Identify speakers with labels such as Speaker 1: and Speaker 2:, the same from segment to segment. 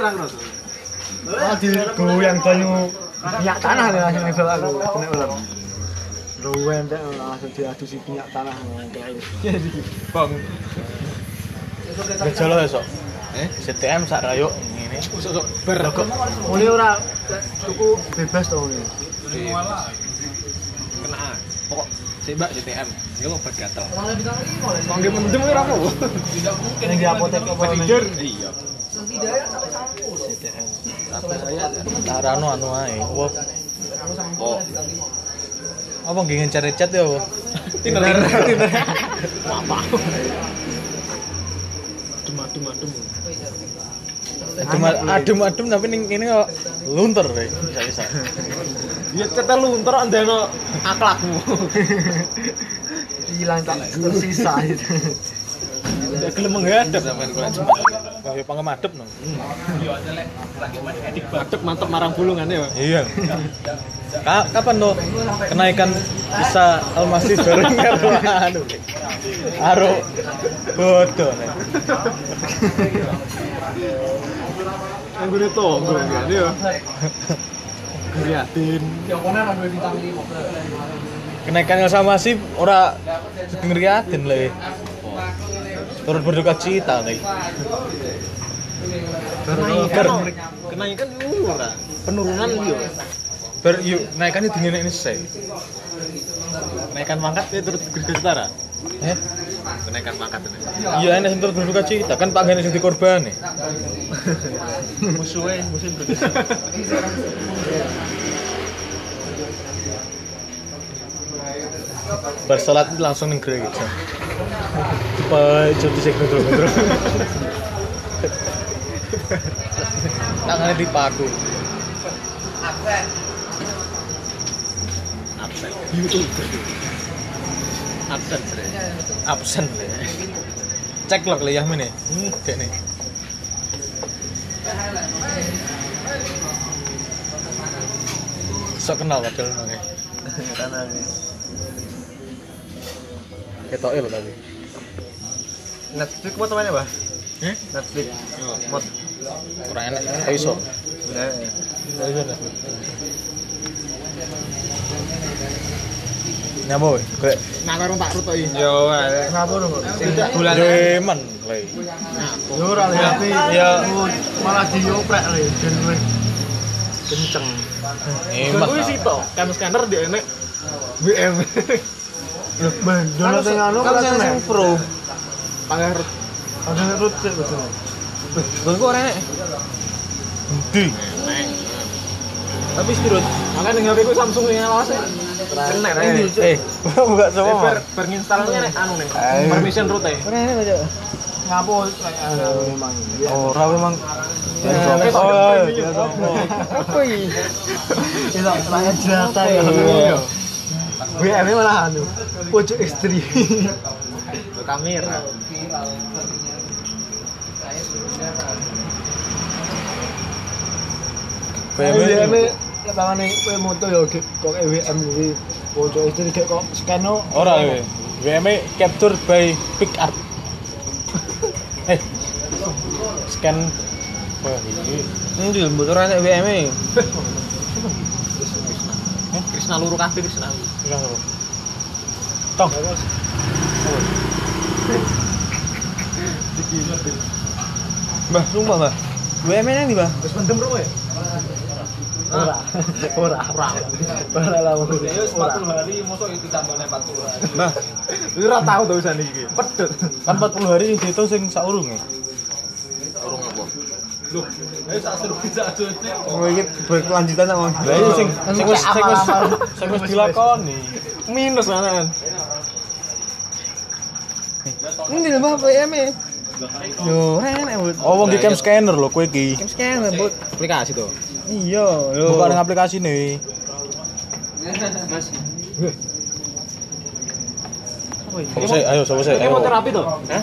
Speaker 1: Getele ra ngerasa.
Speaker 2: Ah di goyang banyu minyak tanah langsung ngesel aku kena ular. Ruwen dek langsung diadu si minyak tanah
Speaker 3: Bang. Gejala esok. Eh, CTM sak rayo ngene.
Speaker 1: Usuk ber.
Speaker 2: Ini ora tuku bebas to ini.
Speaker 1: Kena. Pokok Mbak CTM. Ya lo bergatel. Mangke mendem ora apa.
Speaker 2: Ini di apotek apa
Speaker 1: Tidur. Iya.
Speaker 3: Apa saya tarano anu ae. Apa?
Speaker 1: Oh.
Speaker 3: Apa nggih cari chat ya? apa?
Speaker 1: Tinder. Tinder. Apa? Adem adem adem.
Speaker 3: Adem adem adem tapi ning kene kok lunter deh. Bisa bisa.
Speaker 1: Ya cetel luntur andeno akhlakmu.
Speaker 2: hilang tak tersisa gitu.
Speaker 1: Ya gelem menghadap sampean kok jembal.
Speaker 3: Wah, ya pangemadep no.
Speaker 1: Madep mantep marang bulungan ya.
Speaker 3: Iya. Ka kapan tuh kenaikan bisa almasih bareng karo anu? Aro bodoh.
Speaker 1: Yang gue tonggo kan ya. Ngeliatin.
Speaker 3: Kenaikan sama sih ora ngeriatin le. Turut berduka cita nih.
Speaker 1: Kenaikan. Kenaikan ora. Penurunan yo.
Speaker 3: Ber yuk naikannya dingin ini sih.
Speaker 1: Kenaikan pangkat ya turut berduka cita ra?
Speaker 3: Eh?
Speaker 1: Kenaikan pangkat ini.
Speaker 3: Iya ini turut berduka cita kan Pak Gani sing dikorban nih.
Speaker 1: Musuhnya, musuhnya berduka.
Speaker 3: Bersolat itu langsung ning gereja. Pak jadi sing kontrol Tangannya dipaku.
Speaker 1: Absen. Absen. Bre.
Speaker 3: absen le. Cek log ya mene. Hmm, kayak nih. Sok kenal padahal nang. Ketoke lho tadi.
Speaker 2: Netflix mau temannya, Bah?
Speaker 3: Eh?
Speaker 2: Netflix. Mod.
Speaker 3: Ora enak kan iso.
Speaker 2: Ya.
Speaker 3: Nyapa we? Kayak
Speaker 1: Nah, karo Pak Ruto iki.
Speaker 2: Yo, ngapun kok.
Speaker 1: bulan
Speaker 3: demen le.
Speaker 2: Yo ora le tapi
Speaker 3: Ya.
Speaker 2: malah dioprek le ben wis kenceng.
Speaker 3: Emat.
Speaker 1: Kuwi sih to, kan scanner di enek WM.
Speaker 2: Loh, ben anu
Speaker 3: Kan
Speaker 2: kan
Speaker 3: sing pro.
Speaker 1: Panggah
Speaker 2: Ada rut cek betul.
Speaker 3: Gue ora enak. Endi?
Speaker 1: Tapi stirut. Makanya dengan HP ku Samsung yang lawas ya. Kena ra.
Speaker 3: Eh, buka
Speaker 1: Eh,
Speaker 3: semua.
Speaker 1: ber berinstalannya nek anu nih. Permission root ya.
Speaker 3: Enak aja.
Speaker 2: Ngapo memang.
Speaker 3: Ora memang.
Speaker 1: Eh,
Speaker 3: Oh,
Speaker 1: iya.
Speaker 3: apa iki?
Speaker 2: Kita tanya data ya. WM malah anu pojok istri.
Speaker 1: Kamera.
Speaker 2: WM tangane kowe moto ya kok WM kuwi pojok istri kayak kok scan.
Speaker 3: Ora we. WM capture by pick art. Eh. Scan Wah, iki.
Speaker 2: Endi mbok ora nek WM
Speaker 1: Krisna luru Krisna.
Speaker 3: Iya, lho. Tong. Mbah, sumpah, Mbah. WM nang ndi, Mbah?
Speaker 1: Wis mendem ro ya.
Speaker 2: Ora. Ora. Ora. Ora lah.
Speaker 1: Ya wis 40 hari mosok itu tambahane 40 hari.
Speaker 3: Mbah,
Speaker 1: Ora tahu to usane iki. Pedot.
Speaker 3: kan 40 hari dihitung sing saurunge.
Speaker 1: Apa? Loh, ayo sak seru bisa aja.
Speaker 2: Oh iki berkelanjutan sama.
Speaker 3: Lah iya sing sing wis sing wis sing wis dilakoni.
Speaker 1: Minus anan.
Speaker 2: Endi lho WM e. Yo, enak but.
Speaker 3: Oh, wong iki cam scanner lho kowe iki.
Speaker 2: Cam scan but.
Speaker 1: Aplikasi to.
Speaker 2: Iya, yo.
Speaker 3: Buka ning aplikasi nih. Sopo sih? Ayo, sopo sih?
Speaker 1: Iki
Speaker 3: Ayo.
Speaker 1: mau terapi to? Hah?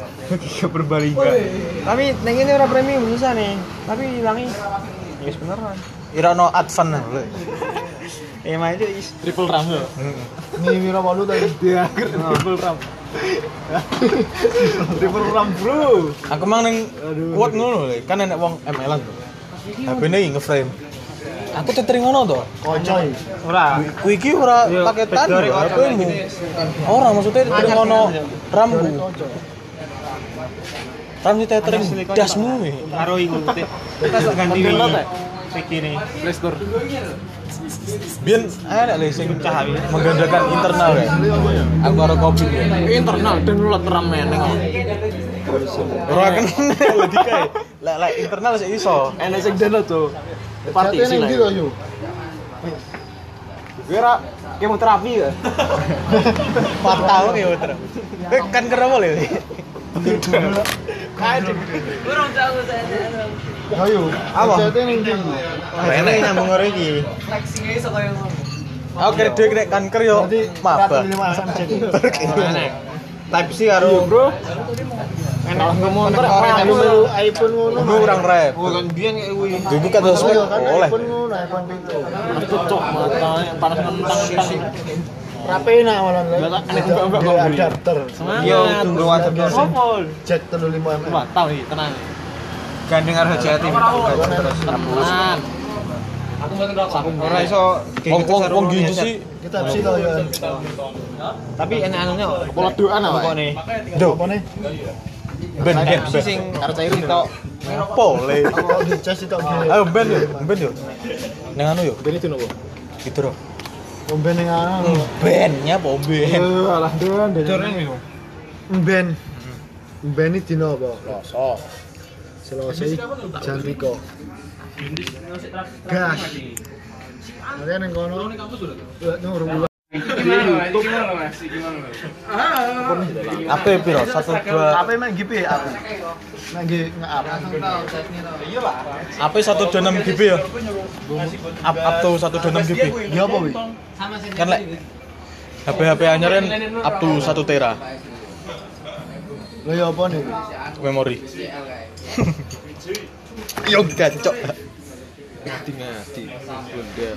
Speaker 4: Logika berbalikan. Tapi neng ini orang premium bisa nih. Tapi hilangi. Ya beneran.
Speaker 3: Irano advance lah.
Speaker 4: Eh main itu is.
Speaker 1: Triple RAM ya.
Speaker 3: Heeh.
Speaker 4: Ini wira walu tadi.
Speaker 1: Dia triple RAM. triple RAM, Bro.
Speaker 3: Aku mang ning kuat ngono lho, kan enek wong ML-an tuh. HP-ne iki nge-frame. Aku tetering ngono to.
Speaker 4: Kocoy. Ora.
Speaker 3: Kuwi iki ora
Speaker 4: Iya,
Speaker 3: paketan
Speaker 4: kocok
Speaker 3: HP-mu. Ora maksudnya tetering ngono RAM-ku. RAM di tetering dasmu iki.
Speaker 4: Karo iku. Kita sak ganti
Speaker 1: ya?
Speaker 4: Pikir nih.
Speaker 1: Play Store.
Speaker 3: Biyen ada lho sing menggandakan internal ya. Aku karo kopi ya.
Speaker 1: Internal download RAM meneng.
Speaker 3: Ora kena logika. Lah lah internal sik iso.
Speaker 1: Enak sing download tuh. Partisi lah.
Speaker 4: yo?
Speaker 1: Kira kemoterapi ya.
Speaker 3: Fatal ya putra. Eh kan kena boleh.
Speaker 4: Ayo.
Speaker 3: Apa? Kena kanker yo.
Speaker 4: Type C karo
Speaker 1: Bro. Enak
Speaker 4: Aku
Speaker 1: apa
Speaker 4: melu iPhone ngono.
Speaker 3: Gue kurang.
Speaker 1: Oh, kan biyen kuwi.
Speaker 4: Iya kan iPhone ngono, iPhone pintu.
Speaker 1: Aku cok mata panas ngentang-ngentang.
Speaker 4: Rapi nak
Speaker 1: kau beli.
Speaker 4: adapter.
Speaker 1: Yo, tunggu WhatsApp biasa.
Speaker 4: Jack 35 mm.
Speaker 1: Wah, tahu nih, tenang.
Speaker 3: Gandeng harus jati.
Speaker 1: Tenang.
Speaker 3: Ora iso wong wong wong gitu sih.
Speaker 4: Kita sih lo ya.
Speaker 1: Tapi enak anunya pola doan apa? Nih?
Speaker 3: Do.
Speaker 4: Apa nih?
Speaker 3: Ben ben ben.
Speaker 1: sing karo cairin tok.
Speaker 3: Pole. Ayo ben yo, ben yo. Nang anu yo.
Speaker 1: Ben itu nopo?
Speaker 3: Gitu loh.
Speaker 4: Omben yang anu.
Speaker 3: Omben ya, omben.
Speaker 1: Eh, alah den. Jorong
Speaker 4: iki. Omben. Hmm. Omben iki dino apa?
Speaker 3: Selasa.
Speaker 4: Selasa iki. Jandi kok. Gas. Ada yang kono. Ini Ya nurung.
Speaker 3: Apa ya, piro? Satu dua.
Speaker 4: Apa emang GP aku? Lagi nge-up.
Speaker 3: Apa satu dua enam GB ya? Up up to satu dua enam GB.
Speaker 4: Ya apa wi?
Speaker 3: Kan lek HP HP anyar kan up to satu tera
Speaker 4: Lo ya apa nih?
Speaker 3: memori. Yo gacok.
Speaker 1: Ngati-ngati. Bunda.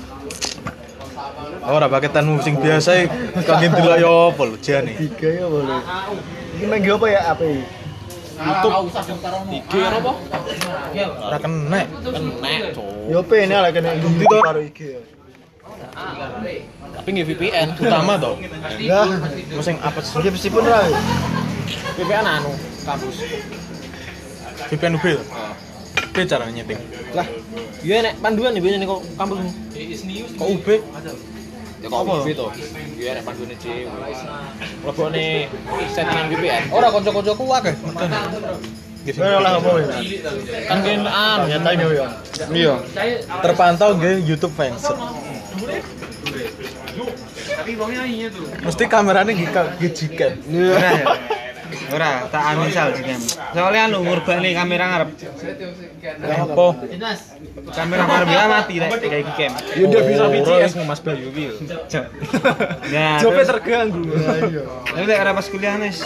Speaker 3: Ora paketanmu sing biasa kangge delok yo apa lho jane.
Speaker 4: Tiga ya boleh. Ini main apa ya apa?
Speaker 1: YouTube. IG apa?
Speaker 3: Ora kena.
Speaker 1: Kenek, cok.
Speaker 4: Ya apa ini lah kena
Speaker 3: Bukti toh.
Speaker 4: karo IG ya.
Speaker 1: Tapi nggak VPN.
Speaker 3: Utama to. Mau sing apa sih?
Speaker 4: Ya meskipun lah.
Speaker 1: VPN anu kampus.
Speaker 3: VPN UB. Piye cara nyeting?
Speaker 1: Lah, iya nek panduan nih biasanya kok kampusmu.
Speaker 3: Kok UB?
Speaker 1: Ya kok UB to. Iya nek panduan dhewe. Lebone settingan VPN. Ora kanca-kancaku akeh.
Speaker 3: Gitu.
Speaker 4: Kau lah apa ya?
Speaker 1: Kan gen
Speaker 4: Nyata ini ya.
Speaker 3: Iya. Terpantau nggih YouTube fans. Mesti kameranya gika gijikan.
Speaker 4: Ora, tak amin sal jam. Soalnya anu ngurbani kamera ngarep.
Speaker 3: Apa?
Speaker 4: Kamera ngarep ya mati rek kayak cam.
Speaker 1: Ya udah bisa VCS Mas Bayu ki.
Speaker 4: Ya.
Speaker 1: Jope terganggu.
Speaker 4: Tapi lek ora pas kuliah nis.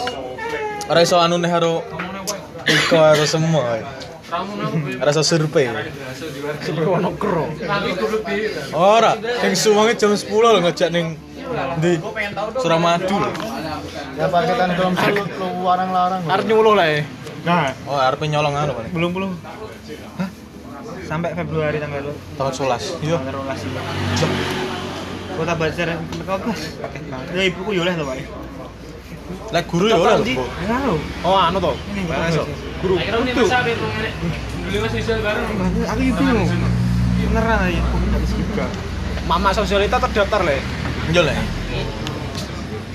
Speaker 3: Ora iso anu nih haro Iko harus semua. Ora iso survei.
Speaker 1: Ono kro.
Speaker 3: Ora, sing suwange jam 10 lho ngejak ning di Suramadu.
Speaker 4: Ya paketan Domsel lu larang-larang.
Speaker 1: Arep nyuluh lah ya.
Speaker 4: Nah,
Speaker 3: Oh, arep nyolong anu paling.
Speaker 4: belum belum. Hah? Sampai Februari tanggal lu.
Speaker 3: Tahun 11. Iya.
Speaker 4: Tanggal 12. Kota Bacar Mekogas. Ya ibuku yo oleh to, Pak.
Speaker 3: Guru ya ora lho. Bu.
Speaker 4: Enggak lho.
Speaker 1: Oh anu to.
Speaker 4: Ini
Speaker 1: Guru. Itu.
Speaker 4: Aku bingung. Beneran aja.
Speaker 1: Mama sosialita terdaftar le.
Speaker 3: Njol ae.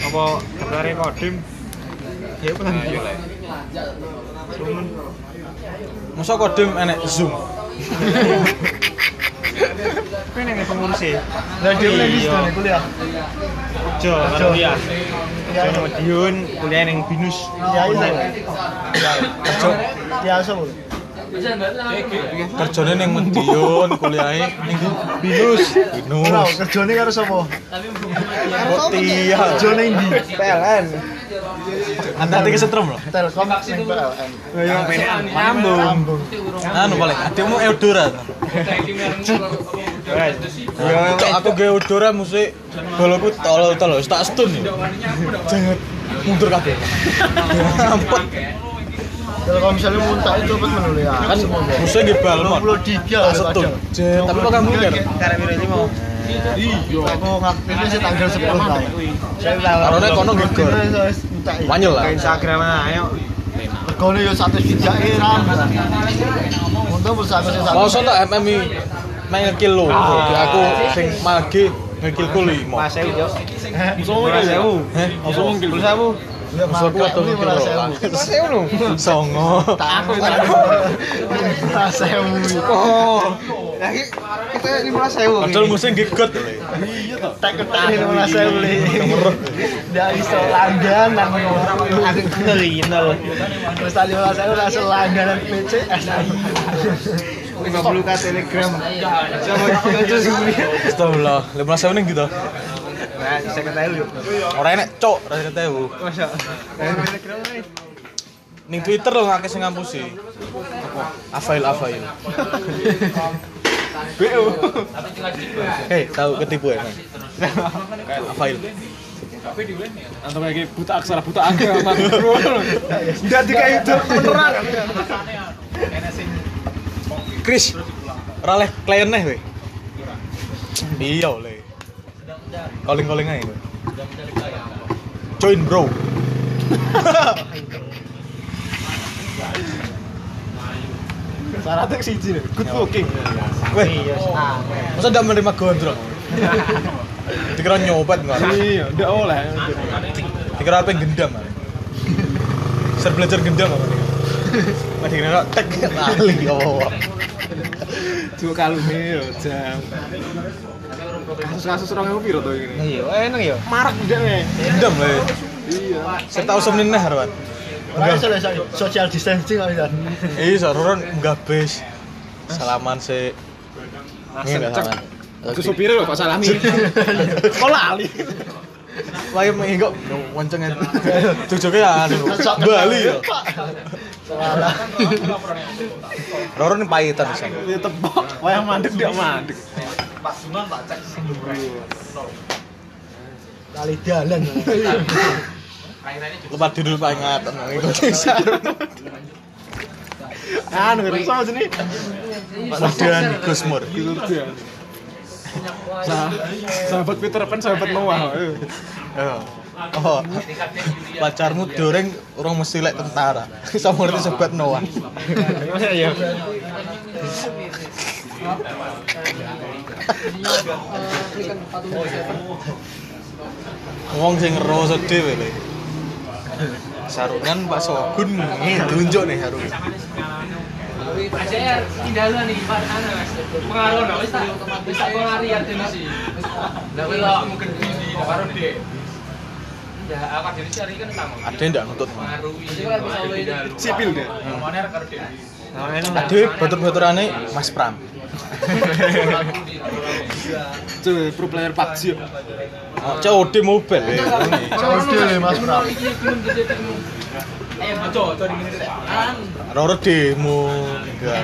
Speaker 4: Apa daftar kodim? Ya
Speaker 1: apa
Speaker 4: lagi?
Speaker 3: Masa kodim enek Zoom.
Speaker 4: Kene nek pengurus e. Lah dhewe lagi to kuliah. Jo, jo. Jo Madiun kuliah ning Binus. Ya iya. Ya. Ya sopo?
Speaker 3: Kerjane ning Medion, kuliahe ning? Binus.
Speaker 2: Ora,
Speaker 3: Binus.
Speaker 2: kerjane karo sapa?
Speaker 3: Kok iya.
Speaker 2: Kerjane ndi?
Speaker 4: PLN.
Speaker 3: Anda kesetrum loh.
Speaker 2: Telkom ning PLN.
Speaker 4: Nyambung.
Speaker 3: Anu paling adikmu Eudora.
Speaker 4: Ya,
Speaker 3: aku gawe Eudora musik boloku tolol-tolol wis tak stun ya. Jangan mundur kabeh. Ampun.
Speaker 2: kalau misalnya muntah itu apa dulu ya
Speaker 3: kan musuh di balmon lo tiga tapi kok kamu kan
Speaker 4: karena biru ini mau iya
Speaker 2: aku ngapainnya sih tanggal sepuluh tahun
Speaker 4: saya tahu
Speaker 3: karena kono gitu wanyol lah
Speaker 4: instagram ayo
Speaker 2: Kono yo 100 juta eh, era. Untuk bisa aku sih.
Speaker 3: Mau soto MMI main kilo. Ah. Aku sing magi ngekil kuli
Speaker 4: eh, mau. 1000
Speaker 5: Ewu.
Speaker 4: Mas
Speaker 3: Ewu.
Speaker 5: Mas Ewu.
Speaker 4: Mas Ewu.
Speaker 2: Ya
Speaker 3: Musuh aku
Speaker 2: mangkat
Speaker 3: atau
Speaker 2: ini
Speaker 3: ngekill
Speaker 2: merasa
Speaker 3: rolas.
Speaker 2: ewu.
Speaker 4: Mas saya lu.
Speaker 3: Songo.
Speaker 2: Aku merasa ewu.
Speaker 4: Oh. Lagi kita.
Speaker 3: Padahal.
Speaker 2: Tak.
Speaker 4: Aku nol.
Speaker 2: Terus tadi merasa ewu langsung langganan PCS.
Speaker 4: 50k telegram. Sama itu sih.
Speaker 3: Astagfirullah, 15 ning gitu.
Speaker 4: Nah, saya kata lu.
Speaker 3: Ora enek cok, ketewu.
Speaker 4: Masya. Telegram nih.
Speaker 3: Ning Twitter lho ngake sing ngampusi. Afail afail.
Speaker 4: BO.
Speaker 3: Hei, tahu ketipu ya? Afail.
Speaker 5: Antum kayak buta aksara buta agama, bro.
Speaker 4: Udah tiga itu penerang.
Speaker 3: Chris, ora leh klien neh we. Iya le. Calling calling aja. Join bro.
Speaker 2: Syaratnya siji nih. Good looking.
Speaker 3: Weh, masa ndak menerima gondrong? Dikira nyopet enggak?
Speaker 5: Iya, ndak oleh.
Speaker 3: Dikira apa yang gendam? Ser belajar gendam apa nih? Masih kira tek lali oh.
Speaker 5: Dua kali nih, jam. Kasus-kasus orang yang piro tuh ini?
Speaker 4: Iya, enak ya.
Speaker 5: Marak udah nih.
Speaker 3: Gendam lah. ya.
Speaker 5: Iya.
Speaker 3: Serta usum nih harwan.
Speaker 2: Enggak social distancing kali kan.
Speaker 3: Iya, saruran enggak bes. Salaman se. Ini enggak salaman.
Speaker 5: Itu supirnya loh, Pak Salami. Kok lali?
Speaker 3: Lagi menginggok wancengnya. Cucuknya ya anu. Bali ya.
Speaker 2: Salah.
Speaker 3: Roron ini pahitan.
Speaker 5: Dia tebak, wayang mandek dia mandek.
Speaker 2: Kali dalan.
Speaker 3: Lepas dulu peringatan ngikutin sarung.
Speaker 5: Anu, ngerti sama sini.
Speaker 3: Kemudian Gusmur.
Speaker 5: Sah, sahabat Peter Pan, sahabat Noah.
Speaker 3: Oh. Oh. Pacarmu doreng orang mesti lek tentara. Sama ngerti sobat Noah.
Speaker 4: Masa ya?
Speaker 3: Wong sing ngeroso dhewe lho. Sarungan Pak Sogun tunjuk nih.
Speaker 6: Aja tindalan nih Pak Mas. Pengaruh ndak wis tak wis tak pengaruh ya dene sih. Mungkin di karo Dek. Aku diri cari kan sama.
Speaker 3: Ada yang ndak nutut.
Speaker 5: Sipil deh.
Speaker 6: Karo Dek.
Speaker 3: Ada batur-baturane Mas Pram.
Speaker 5: Tuh, pro player PUBG.
Speaker 3: Oh, COD mobile ya.
Speaker 2: Saudi nih Mas Pram.
Speaker 6: Di ngene An.
Speaker 3: Roro demo enggak.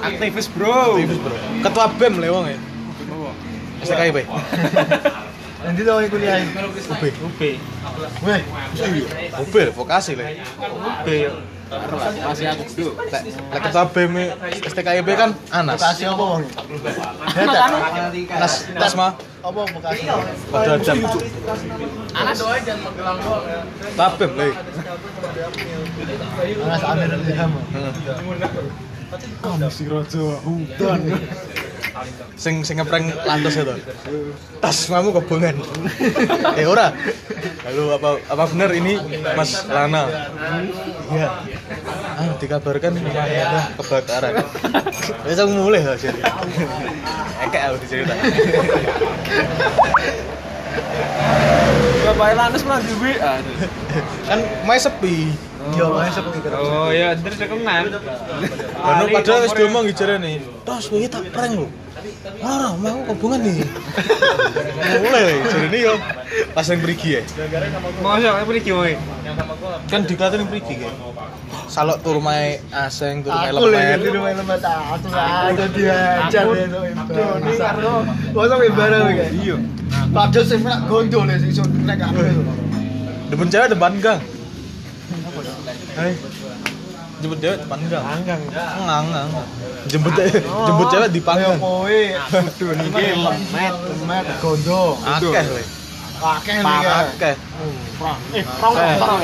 Speaker 5: Aktivis, Bro.
Speaker 3: Aktivis, Bro. Ketua BEM le wong e. STKIP.
Speaker 2: Nanti tau yang kuliah.
Speaker 3: UB.
Speaker 4: UB.
Speaker 2: Weh,
Speaker 3: UB vokasi le.
Speaker 4: UB ya.
Speaker 5: Masih aku dulu.
Speaker 3: Lek lek ketua BEM e, STKIP kan Anas.
Speaker 2: Bekasi apa wong? Hebat.
Speaker 3: Nas Nasma
Speaker 2: Apa Bekasi?
Speaker 3: pada jam.
Speaker 6: Anak doa dan Magelang doang.
Speaker 3: Ketua BEM le.
Speaker 2: Anas Amir Ilham.
Speaker 5: Kamu si Rojo hutan.
Speaker 3: Sing sing ngeprank lantas itu. Tas mamu kebungan. eh ora. Lalu apa apa benar ini Mas Lana? Iya. Ah, dikabarkan ada kebakaran. Aku mulai hasil. Ekek aku dicerita.
Speaker 5: Bapak Elanes malah di WA.
Speaker 3: kan main sepi.
Speaker 2: Iya, masuk iki.
Speaker 4: Oh iya, terus dekenan.
Speaker 3: Anu padahal wis diomong jarene. Tos kowe tak prank lho. Ora, mau hubungan nih. Mulai jarene yo pas yang pergi ya.
Speaker 4: Mosok apa iki kowe?
Speaker 3: Kan dikatakan pergi kan. Salok tur mae aseng tur mae
Speaker 2: Aku lagi
Speaker 3: lemet.
Speaker 2: di rumah lemet aku aja diajar ya Doni karo. Masa kowe bareng iki. Iya. Padahal sing nek gondol sing iso nek kabeh.
Speaker 3: Depan cewek depan gang. Jemput cewek depan gang.
Speaker 4: Anggang.
Speaker 3: Engang, engang. Jemput jemput cewek di panggang.
Speaker 2: kowe kudu niki lemet, lemet gondo.
Speaker 3: Akeh kowe.
Speaker 2: Akeh niki.
Speaker 3: Akeh.
Speaker 2: Eh, rong rong.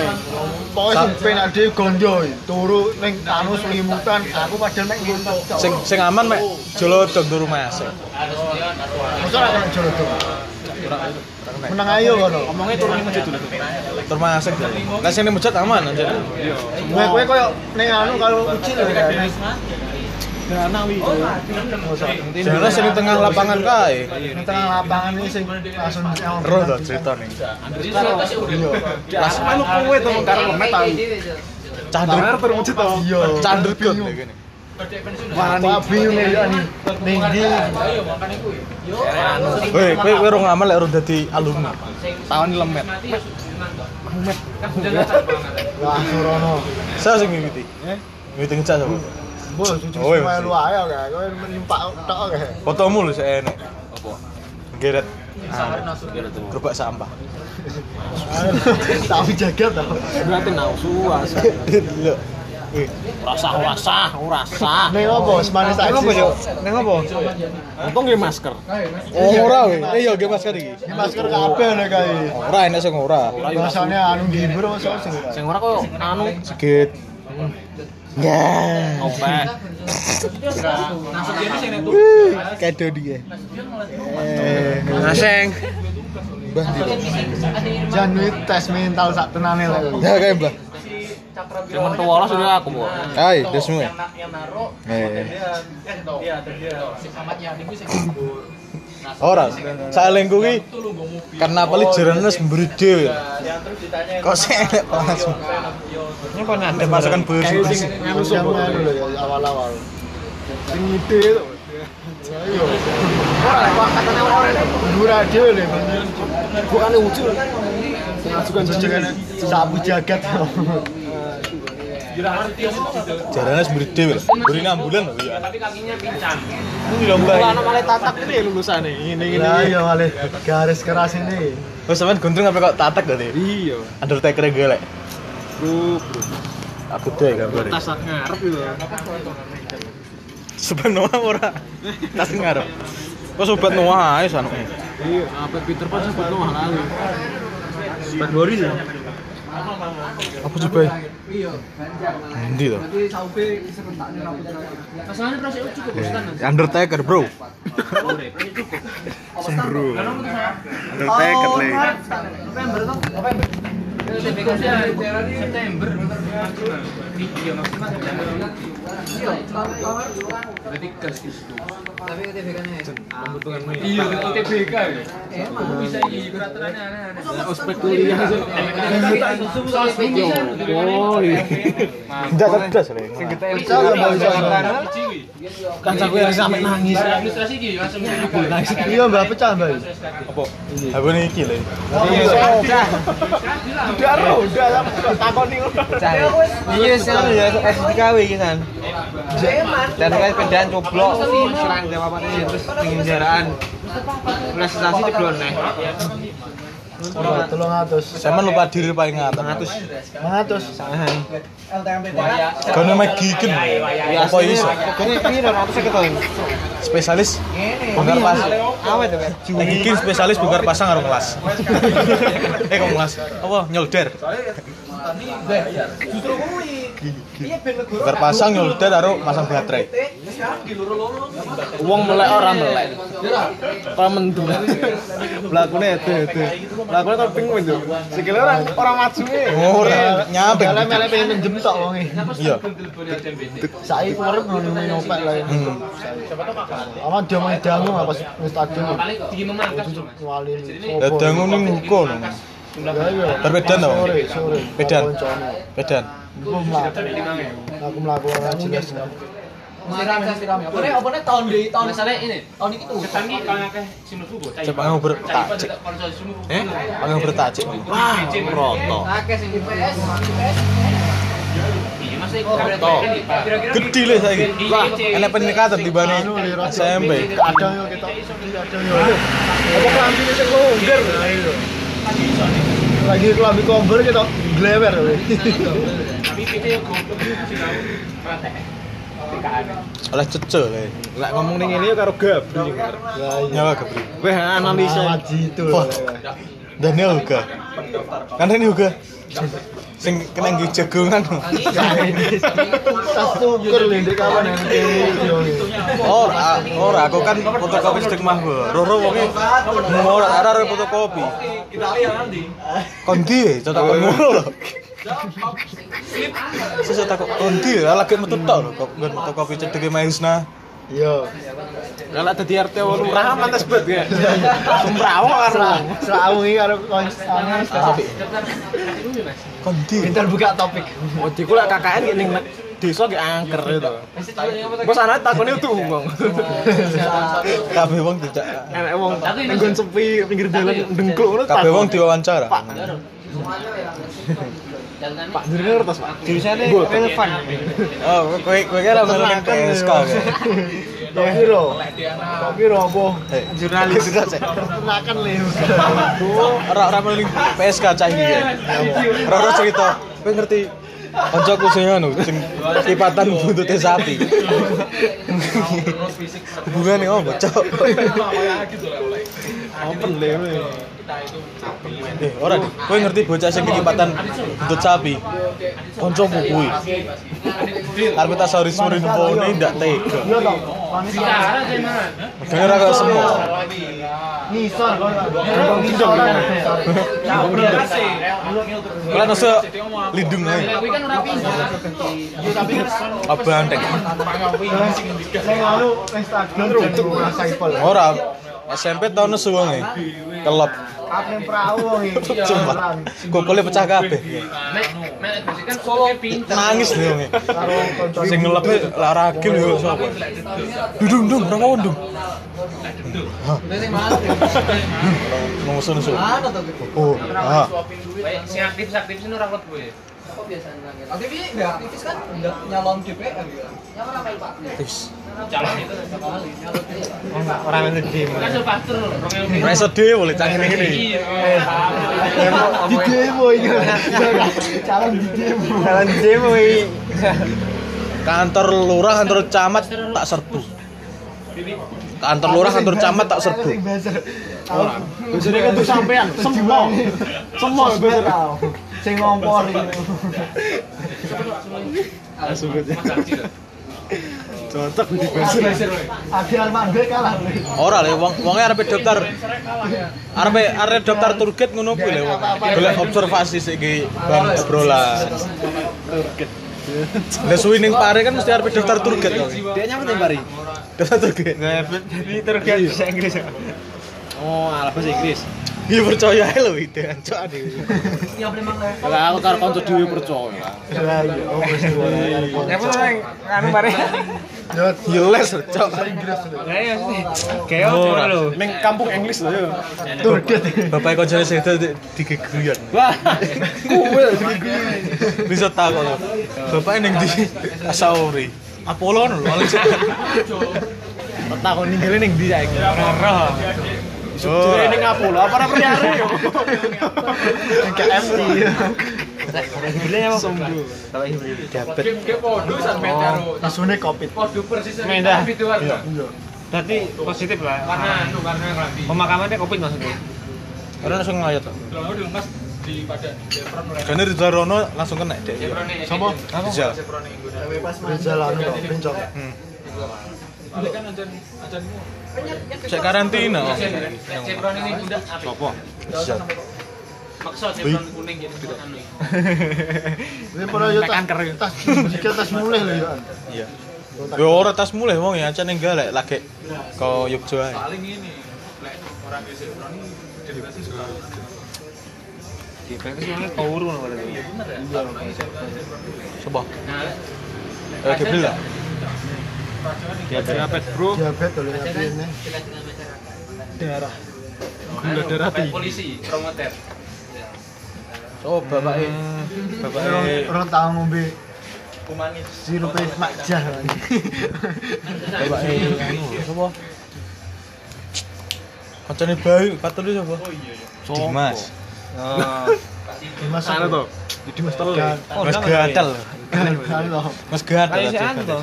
Speaker 2: Pokoke sing penak dhewe gondo turu ning anu selimutan aku padahal mek.
Speaker 3: Sing sing aman mek jolodong tur mae aseng.
Speaker 2: Masa ora kena jolodong. Menang ayo kono.
Speaker 5: Ngomongnya turun di masjid dulu.
Speaker 3: Tur mae aseng. Lah sing ning masjid aman anjir.
Speaker 2: Kowe kowe koyo ning anu kalau ucil lho kan.
Speaker 3: Jangan sing ning tengah lapangan kae.
Speaker 2: Ning tengah lapangan ini sing langsung.
Speaker 3: Roh to cerita nih.
Speaker 2: Las melu kowe to karo lemet tau.
Speaker 3: Candruk
Speaker 2: terwujud to. Iya.
Speaker 3: candruk kot kene.
Speaker 2: Wah, bingung ya nih. Ning ndi?
Speaker 3: Weh, kowe kowe rong amal lek ora dadi alumni. Tahun lemet.
Speaker 2: Wah, Surono.
Speaker 3: Saya sing ngikuti. Eh? Ngikuti ngecak sapa?
Speaker 2: Bos, cucu
Speaker 3: Oh, iya,
Speaker 2: melu ae kae. Kowe nyempak tok kae.
Speaker 3: Fotomu lho saya enek.
Speaker 5: Apa?
Speaker 3: Geret. Gerobak sampah.
Speaker 2: Tapi jagat to.
Speaker 5: Berarti nausu asa.
Speaker 3: Lho. Eh,
Speaker 5: Rasa rasa rasa.
Speaker 2: Ning opo? Semanis
Speaker 4: Neng apa, Cuk? Neng apa?
Speaker 5: Untung nggih masker.
Speaker 3: Oh, ora weh. Eh yo ge masker iki.
Speaker 2: Masker kabeh nek kae.
Speaker 3: Ora enek sing ora.
Speaker 2: Biasane anu sing sing.
Speaker 5: Sing ora kok anu
Speaker 3: Segit. Ya.
Speaker 5: opek.
Speaker 3: Kado dia.
Speaker 4: Aseng.
Speaker 3: Mbah ndi?
Speaker 2: Jan wit tes mental sak tenane lek.
Speaker 3: Ya kae, Mbah.
Speaker 5: Sing mentua lah sudah aku, Bu.
Speaker 3: Hai, desmu. Eh. Ora, salengku ki karena paling jerene wis mburi dhewe. Kok sih enek panas.
Speaker 4: Ini apa
Speaker 3: Ada
Speaker 4: nanda
Speaker 3: pasukan besi.
Speaker 2: Anu sopo lho ya awal-awal. Sing ide to. Ayo. Ora kok katane ora ndura dhewe lho. Bukan ucul. Sing sapu jagat.
Speaker 3: Jarane wis mburi dhewe. lho. Mburi ambulan lho ya.
Speaker 6: Tapi kakinya pincang.
Speaker 3: Ini lomba.
Speaker 5: Ana malah tatak ini lulusane. Ngene ngene.
Speaker 2: Lah iya wale garis keras ini.
Speaker 3: Wes sampean gondrong apa kok tatak gak deh?
Speaker 5: Iya.
Speaker 3: Undertaker gelek.
Speaker 5: Bro, bro.
Speaker 3: Aku deh gambar.
Speaker 5: Tas ngarep itu.
Speaker 3: Sobat Noah ora. Tas ngarep. Kok sobat Noah ae sanuke.
Speaker 5: Iya, apa Peter Pan sebut Noah lalu.
Speaker 4: Ban Boris ya?
Speaker 3: Apa coba? Endi to?
Speaker 6: Masalahnya terus itu cukup kan.
Speaker 3: Undertaker, Bro. Sembro. Undertaker le.
Speaker 6: September. Iya maksimal September. Berarti gas itu.
Speaker 1: Tapi ya?
Speaker 6: Iya, UTBK ya. Emang bisa iya peraturannya aneh-aneh.
Speaker 5: Ospek kuliah.
Speaker 3: Oh iya. Enggak cerdas le.
Speaker 2: Bisa enggak mau bisa.
Speaker 5: Kan aku yang sampe nangis.
Speaker 6: Administrasi iki langsung nangis.
Speaker 2: Iya Mbak pecah Mbak.
Speaker 3: Apa? Aku nih iki le.
Speaker 2: Udah udah takoni
Speaker 4: Iya, sekarang ya SDKW iki kan. Dan kan kendaraan coblok serang jam apa ini terus pengin jaraan. Prestasi ceblon neh.
Speaker 2: Tolong atus.
Speaker 3: Sampean lupa diri paling ngatus.
Speaker 2: Ngatus.
Speaker 4: Sangahan.
Speaker 3: Kono mek gigen. Apa iso?
Speaker 4: Piro.
Speaker 3: Spesialis bongkar pasang.
Speaker 4: Awet kan.
Speaker 3: Gigen spesialis bongkar pasang karo kelas. Eh kok kelas? Apa nyolder? lagi berpasang ya udah taruh masang baterai.
Speaker 5: Uang melek orang melek. Kalau mendung.
Speaker 4: Pelakunya itu itu pelakunya kalau pingin tuh sekilas orang orang maju
Speaker 3: e. orang nyampe.
Speaker 2: Kalau melek pengen menjem tok uang e.
Speaker 3: iya.
Speaker 2: Saya kemarin belum nemu nyopet
Speaker 3: lagi
Speaker 2: apa dia mau jamu apa
Speaker 6: mustajab kualin
Speaker 2: jadi
Speaker 3: ini jamu ini mukul
Speaker 2: Ya,
Speaker 3: ya.
Speaker 2: Aku melaku. Aku melaku ora jelas.
Speaker 6: Siram siram. Apa nih tahun di tahun misalnya ini tahun ini tuh.
Speaker 1: Ketan iki kan akeh mlebu bocah.
Speaker 3: Coba bertacik. Eh, kamu bertacik. Wah, roto.
Speaker 6: Akeh sing IPS, IPS.
Speaker 1: Iya iki.
Speaker 3: Gede saiki. Wah, enak peningkatan dibanding SMP.
Speaker 2: Kadang yo ketok. Kadang yo. Apa kelambi sing longgar. Lagi kelambi komber ketok glewer.
Speaker 3: Oleh cece le.
Speaker 4: Lek ngomong ning ngene yo karo Gabri.
Speaker 3: Nyawa gebri.
Speaker 4: Weh analisa.
Speaker 3: Wah. Daniel Huga. Kan ini Huga. Sing kena ngi jagongan.
Speaker 2: Tuker le ndek kawan.
Speaker 3: Ora, ora aku kan fotokopi stigma gua. Roro wonge ora ora fotokopi.
Speaker 1: Kita lihat nanti.
Speaker 3: Kondi ngono lho. Sesuk tak kondi lagi metu tok lho kok nggon fotokopi cedeke Mahisna.
Speaker 2: Yo.
Speaker 4: Kalau dadi RT lurah mantes bet ya. Sembrawo karo.
Speaker 2: Selawu iki karo
Speaker 3: Kondi.
Speaker 2: Pintar buka topik.
Speaker 4: Wedi ku lek KKN ning desa ki angker itu. Bos anak takone tuh ngomong.
Speaker 3: Kabeh wong dijak.
Speaker 4: Enek wong nggon sepi pinggir dalan dengkluk ngono.
Speaker 3: Kabeh wong diwawancara.
Speaker 4: Pak jenenge ngertos, Pak.
Speaker 2: Jurusannya relevan.
Speaker 3: Oh, kowe kowe kira melu ning PSK.
Speaker 2: Kok piro apa?
Speaker 3: Eh, Jurnalis itu sih.
Speaker 2: Ternakan le.
Speaker 3: Ora ora melu ning PSK cah iki. ya. Ora ora cerita. Kowe ngerti Kancaku sing anu sing lipatan buntute sapi. Hubungane opo, Cok?
Speaker 4: Open le.
Speaker 3: Eh, ora deh. Kowe ngerti bocah sing lipatan buntut sapi? Kancamu kuwi. Arep tak sorry sorry nempone ndak tega.
Speaker 2: Iya toh.
Speaker 1: Bicara sih
Speaker 3: ora semua.
Speaker 2: Ngisor kok.
Speaker 3: Lindung ae.
Speaker 6: Kuwi kan ora pindah.
Speaker 3: Abandeng.
Speaker 2: Sing anu Instagram untuk.
Speaker 3: Ora SMP tahun nesu wonge. Kelop.
Speaker 2: Apa perahu iki?
Speaker 3: Kokole pecah kabeh.
Speaker 6: Mek edukasi kan solo pinter.
Speaker 3: Nangis nih wonge.
Speaker 2: Karo kanca
Speaker 3: Sing ngelepe lah ragil yo sapa. Dudung dung, ora mau ndung.
Speaker 6: Sing mana?
Speaker 3: Mau nesu nesu.
Speaker 6: Ano to?
Speaker 3: Oh, ah.
Speaker 1: Sing aktif aktif sih ora kuat gue.
Speaker 6: Biasanya lagi? Aktivis enggak aktivis kan enggak nyalon DPR gitu. Nyalon apa Pak?
Speaker 3: Tips.
Speaker 1: Calon itu.
Speaker 6: Sekali nyalon DPR.
Speaker 4: Ora melu di.
Speaker 1: Kan sudah pastor loh, rong
Speaker 3: Ora iso dhewe boleh cangkir ngene.
Speaker 2: di demo iki. Calon di demo.
Speaker 4: Jalan demo iki.
Speaker 3: Kantor lurah, kantor camat tak serbu. Kantor lurah, kantor camat tak serbu.
Speaker 2: Kan tuh sampean, semua. Semua. Sing ngompor iki.
Speaker 4: Cocok di
Speaker 2: Adi Armando kalah.
Speaker 3: Ora le wong wonge arep daftar arep arep daftar tour guide ngono kuwi le wong. Golek observasi sik bang obrolan. Lah suwi ning pare kan mesti arep daftar tour guide. wong.
Speaker 4: Dia nyampe ning Bari.
Speaker 3: Daftar tour guide.
Speaker 4: Jadi terkait bahasa Inggris. Oh, alah bahasa Inggris.
Speaker 3: Iya percaya ae lho ide ancok ade.
Speaker 6: Yang memang
Speaker 4: Lah aku karo kanca dhewe percaya.
Speaker 2: Lah iya, oh wis
Speaker 4: nang anu bare?
Speaker 3: Yo les cok.
Speaker 4: Lah ya sih. Kayak ora lho. Ning kampung Inggris lho yo.
Speaker 2: Turdet.
Speaker 3: Bapak koncone sing itu digeguyon.
Speaker 4: Wah. Kuwe
Speaker 3: Bisa takok lho. Bapak ning di Asauri. Apollo lho, sik.
Speaker 4: takon ninggale ning ndi saiki? Ora.
Speaker 3: Oh.
Speaker 4: Jadi ning Apollo apa ora pernyare yo.
Speaker 2: KFC.
Speaker 4: Hibride apa? Sombu.
Speaker 3: Dapat.
Speaker 1: Ke podo sampe karo
Speaker 2: Isune Covid.
Speaker 1: podo persis
Speaker 4: Mendah.
Speaker 1: itu warna.
Speaker 4: Berarti positif lah.
Speaker 1: Karena anu karena kelambi.
Speaker 4: Pemakamannya Covid maksudnya.
Speaker 3: Ora langsung nglayat to.
Speaker 1: Kalau di pada
Speaker 3: Rono langsung kena.
Speaker 1: Chevron ini.
Speaker 3: Sopo? Rizal.
Speaker 1: Ini.
Speaker 2: Rizal anu.
Speaker 3: Hmm.
Speaker 1: Kan ajan ajanmu.
Speaker 3: Cek karantina. oh.
Speaker 1: Chevron ini udah apa?
Speaker 3: Sopo? Rizal.
Speaker 1: Maksud Chevron kuning gitu anu.
Speaker 2: Ini pernah yo tas tas jika tas mulai lho yo.
Speaker 3: Iya. Yo ora tas mulai wong ya acan ning galek lagi Yogyo ae.
Speaker 1: Paling ini lek orang suka.
Speaker 4: Kau urun apa itu?
Speaker 3: Coba. Eh, Gabriel lah.
Speaker 4: Diabetes bro.
Speaker 2: Diabetes oleh ini.
Speaker 3: Darah. Gula darah tinggi.
Speaker 7: polisi promoter
Speaker 3: Oh, bapak eh. Bapak
Speaker 2: Orang
Speaker 3: eh.
Speaker 2: orang tahu ngombe sirup makjah.
Speaker 3: Bapak eh. Anu, sapa? Kancane bayi, katene sapa? Dimas.
Speaker 4: Oh.
Speaker 2: Dimas
Speaker 3: Anu to. Dimas telu.
Speaker 4: Oh,
Speaker 3: Mas gatel. Mas gatel.
Speaker 4: Kayak si anu tuh.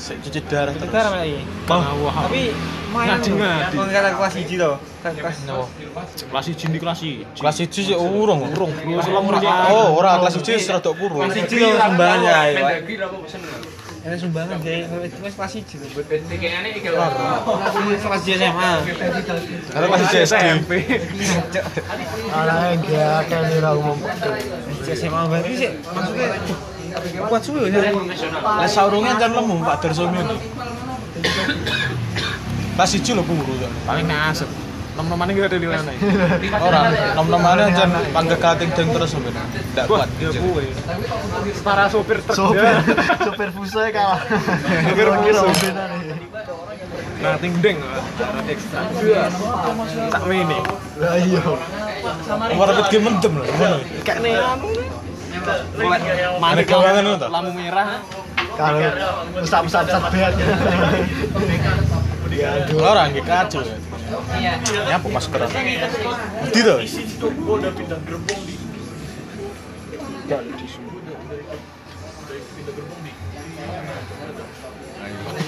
Speaker 2: cuci
Speaker 3: darah cuci darah
Speaker 4: lagi mau. Wah tapi main
Speaker 3: nggak dengar
Speaker 4: mau nggak kelas hiji toh kelas no
Speaker 1: kelas hiji di kelas hiji
Speaker 3: kelas hiji sih oh, urung. Urung. Oh orang kelas hiji serat tak kurung
Speaker 4: kelas hiji sumbangnya ya ini sumbangan jadi kelas kelas hiji
Speaker 7: buat
Speaker 4: kelas hiji SMA
Speaker 3: kalau kelas 1 SMP
Speaker 2: ada yang dia kan di
Speaker 4: rumah SMA berarti sih maksudnya kuat suwe ya.
Speaker 3: Lah saurunge kan lemu Pak Darsono. Kelas 1 lho puru kan.
Speaker 1: Paling ngasep. Nom-nomane kita ada nilainya.
Speaker 3: Ora, nom-nomane jan panggegating deng terus sampeyan. Ndak kuat.
Speaker 1: Para sopir truk.
Speaker 2: Sopir, sopir fuso kalah. Sopir fuso.
Speaker 1: Nah, ting deng. Ekstra. Tak mene.
Speaker 2: Lah iya.
Speaker 3: Repet ge mendem lho.
Speaker 1: Kayak nih anu.
Speaker 3: Ada gawangan ngono to.
Speaker 1: Lampu merah.
Speaker 2: Kalau pesat-pesat sat beat. Ya aduh.
Speaker 3: Ora nggih kacau. Nyapa masker. Di to.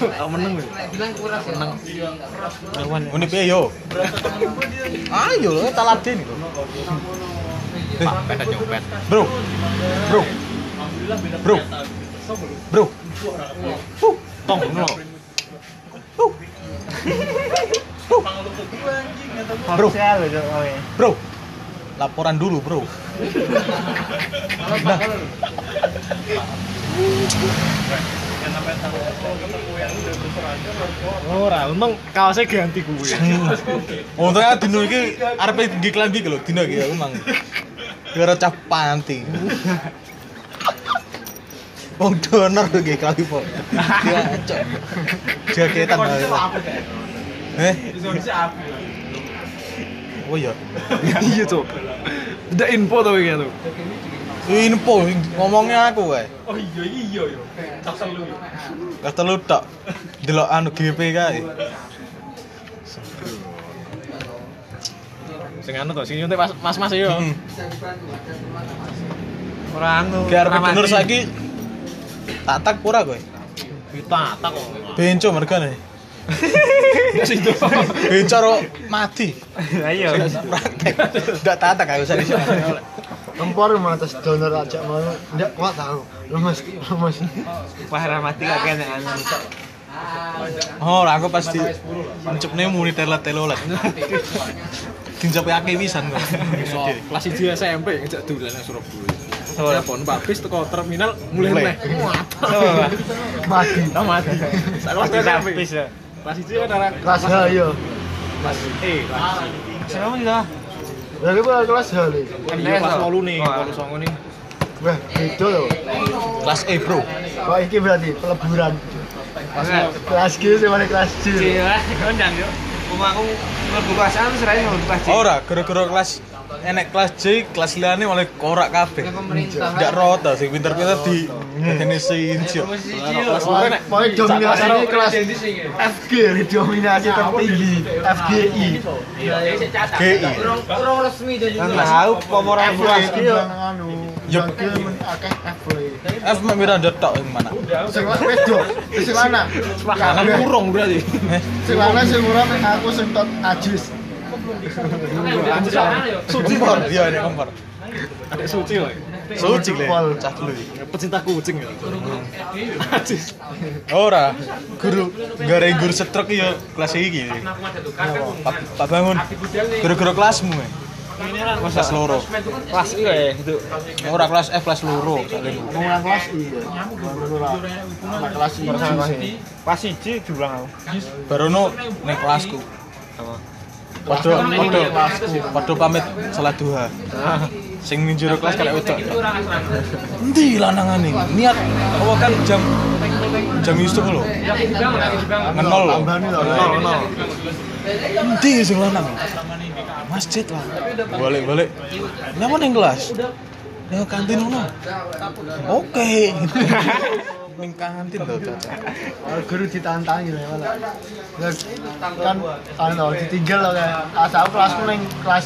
Speaker 1: Tak meneng lho.
Speaker 3: Ngene piye yo? Ayo lho tak ladeni Eh,
Speaker 1: Peta nyopet.
Speaker 3: Bro. Bro. Bro. Bro. Uh,
Speaker 1: Tong.
Speaker 3: Bro.
Speaker 4: Sel itu. Oh iya.
Speaker 3: Bro. Laporan dulu, Bro. Nah.
Speaker 1: Ora, untung kaosnya ganti kuwi.
Speaker 3: Untungnya dino iki arepe tinggi klambi iki lho, dino iki aku mang. Gara cap panti. Wong donor lho nggih kali po. Ya, cok. Jaketan ae. Eh? Oh iya.
Speaker 1: Iya, Cuk. Tidak info to iki tuh.
Speaker 3: Info ngomongnya aku kae.
Speaker 1: Oh iya iya yo. Tak selu yo.
Speaker 3: Gak telu tok. Delok anu GP kae.
Speaker 1: Sing anu to, sing nyuntik mas- mas-mas yo.
Speaker 3: Heeh.
Speaker 4: Orang anu.
Speaker 3: Arep
Speaker 4: ramadi.
Speaker 3: donor saiki tak tak ora kowe.
Speaker 1: Kita tak kok.
Speaker 3: Benco mergane.
Speaker 1: Ya situ.
Speaker 3: Benco ro mati.
Speaker 4: Ayo.
Speaker 3: Praktek. Ndak tatak aku sari
Speaker 2: Empor matas donor aja mau ndak kuat tahu. Lemes, lemes.
Speaker 4: Wah ramati gak kena anu.
Speaker 3: Oh, aku pasti mencepne muni telet-telolet. Dinjape akeh pisan kok.
Speaker 1: Kelas 1 SMP ngejak dolan nang Surabaya. Telepon Pak Bis teko terminal mulai meneh.
Speaker 2: Mati.
Speaker 1: Tak mati. Kelas SMP. Kelas 1 kan arah
Speaker 2: Kelas H yo.
Speaker 1: kelas E. E.
Speaker 4: Siapa kita?
Speaker 2: Lagi pula kelas H le.
Speaker 1: Kan iya kelas 8 nih,
Speaker 4: Wah.
Speaker 1: 8 songo nih.
Speaker 2: Wah, beda loh.
Speaker 3: Kelas E, Bro.
Speaker 2: Kok iki berarti peleburan. Kelas G sih mana kelas C.
Speaker 4: Cila, kondang yuk.
Speaker 3: ora gara-gara kelas enek kelas J kelas liane oleh korak kabeh ndak rota sing pinter-pinter di Indonesia ini
Speaker 1: kelas
Speaker 2: dominasi kelas FG dominasi tertinggi FGI
Speaker 3: GI
Speaker 4: kurang resmi jadi kelas
Speaker 3: aku
Speaker 2: komoran FG ya FG F
Speaker 3: mek Miranda tok yang mana?
Speaker 2: Sing wedo, sing mana?
Speaker 1: makanan kurung berarti.
Speaker 2: Sing mana sing ora aku sing tot ajis.
Speaker 3: suci kompor, iya nek kompor.
Speaker 1: Adek suci loh.
Speaker 3: Suci le,
Speaker 2: Pol.
Speaker 3: cah dulu.
Speaker 1: Pecinta kucing ya. Ajis.
Speaker 3: Ora, guru gara guru setruk ya kelas iki. Pak bangun. Gara-gara kelasmu. eh. Kelas loro.
Speaker 4: Kelas I ya itu.
Speaker 3: Ora kelas F kelas loro. saling.
Speaker 2: Nang kelas I ya. Ora. Kelas I.
Speaker 4: Kelas I diulang aku.
Speaker 3: Barono ning kelasku. Padha padha padha pamit salat duha. Sing ning jero kelas wedok.
Speaker 6: Orang asrama.
Speaker 3: Endi lanangane? Niat apa kan jam jam Yusuf lho. Ngenol lho.
Speaker 2: Lho.
Speaker 3: Ngenol, ngenol. Endi sing lanang? Masjid lah. Balik-balik. Nyapa ning kelas? Ning kantin ngono. Oke. Ning kantin lho, Caca.
Speaker 2: Oh, guru ditantangi lah malah. Ya, kan kan tau ditinggal loh kayak asal kelasku neng kelas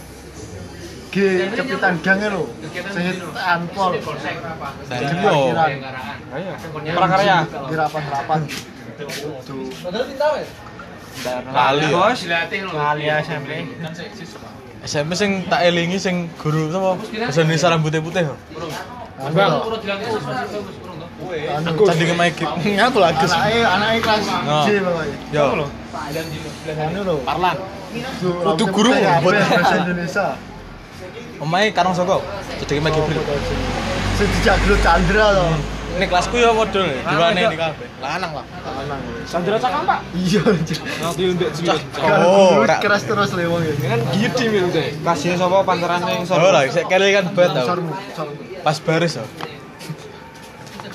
Speaker 2: G cepitan gange lho. Sing anpol.
Speaker 3: Dan yo.
Speaker 4: Ayo. Prakarya.
Speaker 2: Di rapat-rapat.
Speaker 3: Lali.
Speaker 4: Bos. Lali SMP.
Speaker 3: SMP sing tak elingi sing guru sapa? Bahasa Indonesia rambutnya putih.
Speaker 2: Bang,
Speaker 3: Aku candinge Mike. Aku lagi.
Speaker 2: anake anake kelas
Speaker 3: Nah.
Speaker 2: G pokoknya.
Speaker 3: Yo.
Speaker 2: Anu lho.
Speaker 3: Parlan.
Speaker 2: Kudu
Speaker 3: Kudu guru.
Speaker 2: bahasa Indonesia.
Speaker 3: Omae Karang Soko. Cedeke Mike Gibril.
Speaker 2: Sing dijak Guru Chandra lho.
Speaker 3: Ini kelasku ya model diwane ini kabeh. Lanang lah.
Speaker 2: Lanang.
Speaker 1: Sandra cakang pak.
Speaker 2: Iya.
Speaker 1: Nanti untuk jiwa.
Speaker 3: Oh,
Speaker 2: keras terus le wong ya.
Speaker 1: Kan gede gitu deh.
Speaker 4: Kasih sapa pantaran yang
Speaker 3: Oh lah, sik kali kan bet tau. Pas baris yo.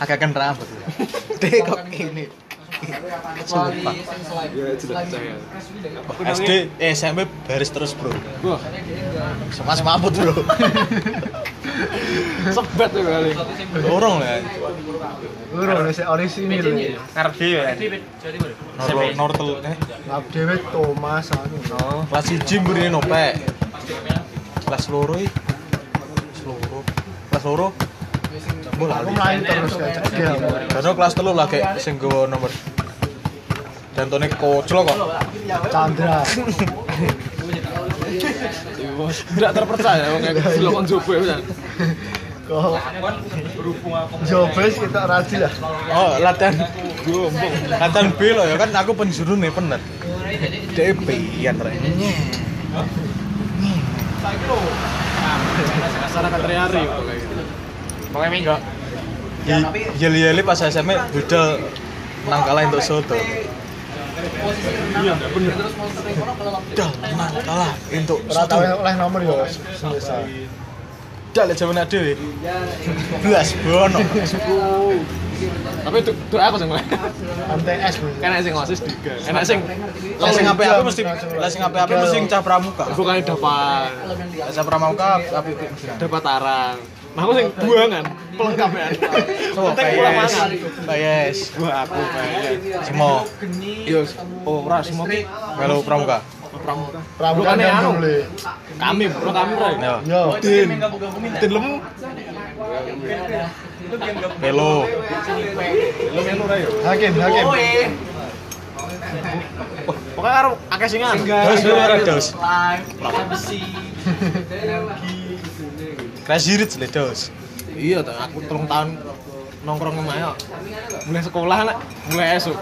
Speaker 3: Agak kan rambut. Dek kok ini. Sumpah.
Speaker 1: Ya.
Speaker 3: SD, eh, SMP baris terus, Bro.
Speaker 1: Wah,
Speaker 3: Semas mabut, Bro.
Speaker 1: sebet tuh kali.
Speaker 3: Dorong lah.
Speaker 2: Loro nek sik orisinil.
Speaker 4: Karep dhewe.
Speaker 3: Nor nortel eh.
Speaker 2: Ngap dhewe Thomas anu.
Speaker 3: Kelas 1 mburine nopek. Kelas loro iki. Kelas loro. Kelas loro.
Speaker 2: Aku terus kayak.
Speaker 3: Karena kelas telu lah kayak sing nggawa nomor. Dan tone koclo kok.
Speaker 2: Chandra.
Speaker 1: Tidak terpercaya wong kayak ya.
Speaker 2: Kok Jobes kita rajin lah.
Speaker 3: Oh, latihan gombong. Latihan B lo ya kan aku penjuru nih bener. DP ya rek.
Speaker 1: Sana kan hari
Speaker 4: Pokoknya minggu.
Speaker 3: Yeli-yeli pas SMP budal nang kalah untuk soto.
Speaker 1: Iya, bener.
Speaker 3: Dal nang kalah untuk soto.
Speaker 2: oleh nomor yo selesai.
Speaker 3: Dal jaman dhewe. Blas bono.
Speaker 1: Tapi itu itu aku sing mulai.
Speaker 2: MTS bro.
Speaker 1: Kan enak sing osis tiga. Enak sing
Speaker 3: Lah sing apik-apik mesti lah sing apik-apik mesti cah pramuka.
Speaker 1: bukan dapat
Speaker 3: cah pramuka mesti.
Speaker 1: dapat tarang. Nah aku sing buangan pelengkap ya.
Speaker 3: Oh,
Speaker 1: Penting pulang
Speaker 3: yes.
Speaker 1: mangan.
Speaker 3: Yes.
Speaker 1: Wah aku kayak.
Speaker 3: Semua
Speaker 1: Yo, oh ora semua ki
Speaker 3: melu pramuka.
Speaker 1: pramuka.
Speaker 2: Pramuka
Speaker 1: Bukannya
Speaker 2: dan
Speaker 1: anu. Kami, bro kami bro.
Speaker 3: Ya.
Speaker 2: Yo.
Speaker 1: Din. Din lemu.
Speaker 3: Pelo.
Speaker 1: Lu melu ra yo.
Speaker 2: Hakim, hakim.
Speaker 1: Pokoknya karo akeh sing anu.
Speaker 3: Dos dulu ora dos. Crazy Rich le dos.
Speaker 1: Iya tuh, aku telung tahun nongkrong sama ya. Mulai sekolah nak, mulai esok.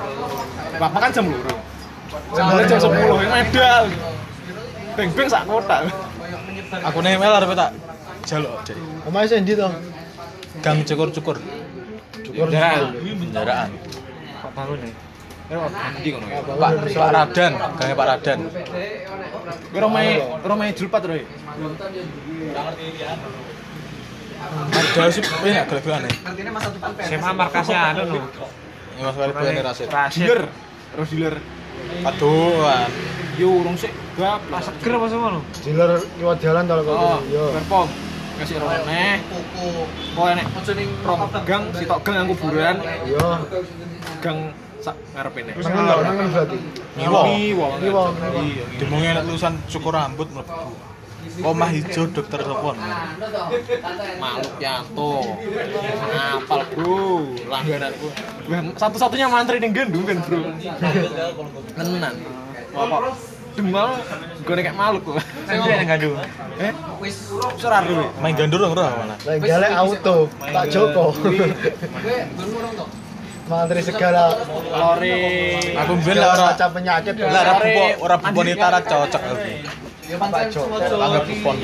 Speaker 1: Bapak kan jam loro. Jam loro jam sepuluh, yang medal. Beng beng sak kota.
Speaker 3: Aku nih mel arep tak jaluk.
Speaker 2: Omae sing ndi to?
Speaker 3: Gang cukur-cukur.
Speaker 1: Cukur dah.
Speaker 3: Kendaraan.
Speaker 4: Pak bangun nih.
Speaker 1: Ya.
Speaker 3: Pak Pak Radan, gangnya Pak Radan.
Speaker 1: Kowe romai romai julpat roy.
Speaker 3: Ada sih banyak gele-geleane.
Speaker 4: SMA markasnya anu no.
Speaker 3: Ini Mas Kali buane Rasid.
Speaker 1: Dealer. Terus dealer.
Speaker 3: Aduh.
Speaker 1: Yo urung sik gap
Speaker 4: Pas seger apa semua no?
Speaker 2: Dealer liwat jalan to kok.
Speaker 1: Oh,
Speaker 2: Yo.
Speaker 1: perform. Kasih rone. Oh enek. Rong gang, sitok gang yang kuburan.
Speaker 2: Yo.
Speaker 1: Gang sak ngarepe nek.
Speaker 2: Nengen lho, nengen berarti.
Speaker 3: Ngiwo.
Speaker 1: Ngiwo.
Speaker 2: Ngiwo.
Speaker 1: Iya.
Speaker 3: Dimongi anak tulisan cukur rambut mlebu. Omah hijau dokter Sopon.
Speaker 1: Maluk Yanto. Apal, Bro. Langgananku. Satu-satunya mantri ning gendung kan, Bro. Tenan. Apa? adem mau gue kayak malu kok
Speaker 4: Sing yang gandu.
Speaker 1: eh ora ruwe
Speaker 3: Main gandur dong ora mana?
Speaker 2: Lah galak auto, Pak Joko. Mantri segala
Speaker 1: lore
Speaker 3: Aku mbiyen lah ora
Speaker 2: macam penyakit.
Speaker 3: lah ora bupo ora bupo nitara cocok aku.
Speaker 2: Pak Joko.
Speaker 3: Anggap bupon.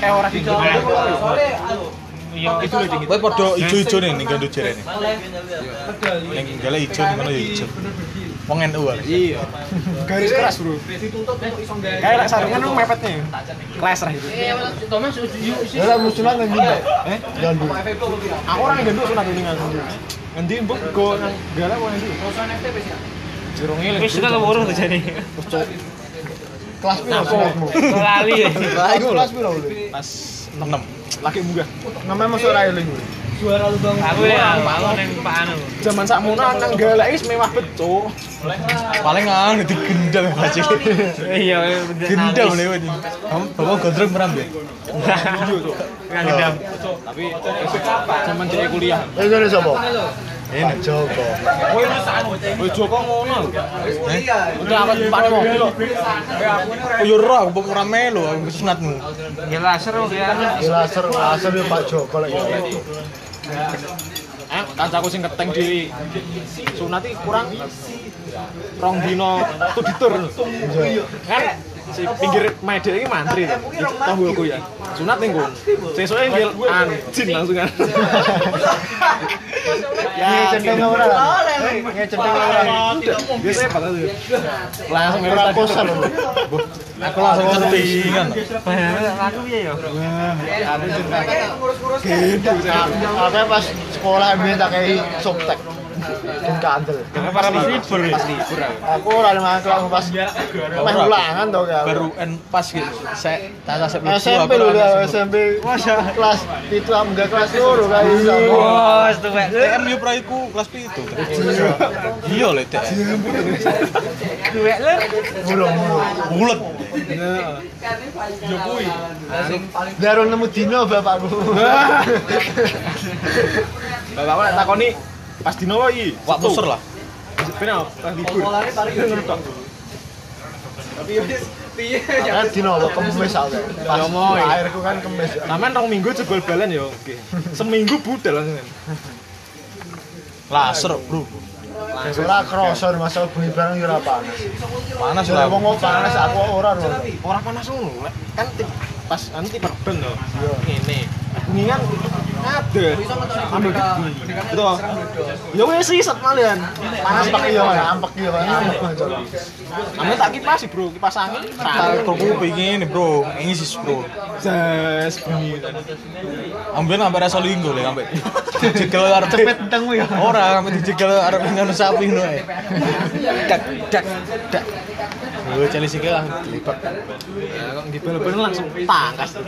Speaker 1: eh ora di
Speaker 4: Iya,
Speaker 1: itu lho dingin
Speaker 3: Kowe padha ijo-ijo nih ning gandur jerene. Ning. gale ijo ning ngono ya ijo. Wong NU
Speaker 1: iya. Garis keras bro. Kayak lek saringan lu mepetnya. Kelas lah itu.
Speaker 2: Lah musuhan nang ngene.
Speaker 1: eh?
Speaker 2: Gandu.
Speaker 1: aku orang yang gendut sunat ini ngantuk ngendi mbok go nang galak kok ngendi Jerong ini
Speaker 4: Wis sudah keburung tuh jadi.
Speaker 2: kelas piro sopo?
Speaker 4: Lali.
Speaker 2: Kelas piro
Speaker 1: Pas 66. Lagi munggah.
Speaker 2: Namane masuk ra eling kuwi. Suara lu dong.
Speaker 4: Aku ya, malah neng Pak Anu.
Speaker 1: Zaman sak muna nang galek wis mewah beco.
Speaker 3: Paling nang digendel aja.
Speaker 4: Iya,
Speaker 3: gendel le wedi. Bapak gondrong
Speaker 4: merambe.
Speaker 1: Tapi zaman dia kuliah.
Speaker 2: Eh, sapa? enak joko.
Speaker 1: Kowe ini sakno kowe joko ngono udah apa sempat mau lo
Speaker 3: aku yo ora aku ora melu aku wis natmu
Speaker 4: ya laser ya.
Speaker 2: Laser laser yo Pak Joko lek ya
Speaker 1: Eh, kancaku sing keteng di sunat kurang rong dino tuh ditur. Kan? Si pinggir mede ini mantri. Tahu aku ya. Sunat ning nggon. Sesuke nggil anjing langsung kan.
Speaker 2: Ya centeng ora. Ya centeng ora.
Speaker 1: Biasanya apa tuh? Langsung merah
Speaker 2: kosan.
Speaker 3: Aku langsung ngertingan.
Speaker 4: Aku ya yo.
Speaker 2: Aku pas sekolah biyen tak kei softtek. Sing kandel.
Speaker 4: Para pas libur ya.
Speaker 2: Aku ora mangan kelas pas meh ulangan to kan.
Speaker 3: Baru en pas gitu. Saya tata saya
Speaker 2: SMP lho ya, SMP. Kelas itu enggak kelas loro iso.
Speaker 3: TM yo praiku kelas 7. Iya le TM.
Speaker 4: Duit lur.
Speaker 2: Murung-murung.
Speaker 3: Bulet.
Speaker 2: Baru nemu dino bapakku.
Speaker 1: Bapak nak takoni pas dino iki
Speaker 3: wak muser lah.
Speaker 1: Penak pas libur.
Speaker 2: tapi piye? Ya. dino kok kemes aku pas airku kan kemes
Speaker 1: sampean rong minggu jebol balen yo seminggu budal
Speaker 3: laser bro.
Speaker 2: Ora kroso masalah bumi barang yo ora panas.
Speaker 3: Panas
Speaker 1: lho.
Speaker 2: Wong panas aku ora lho.
Speaker 1: Ora panas ngono. Kan pas anu tiba ben lho. Ngene. Ngingan Ambil. Ya wis riset malian. Panas
Speaker 2: Ampek yo kan, ampek yo.
Speaker 1: Ambil tak kipas sih, Bro. Kipas angin.
Speaker 3: Tak kok pengen bro, ngisis bro.
Speaker 1: Jas bengi.
Speaker 3: Ambil sampai rasa linggo le, sampai dijekel arep
Speaker 2: Cepet tengmu ya.
Speaker 3: Ora, sampai dijekel arep ngono sapi ngono ae. Dak dak dak. Oh, celi sikil lah lipat.
Speaker 1: Ya kok dibel-bel langsung tangkas.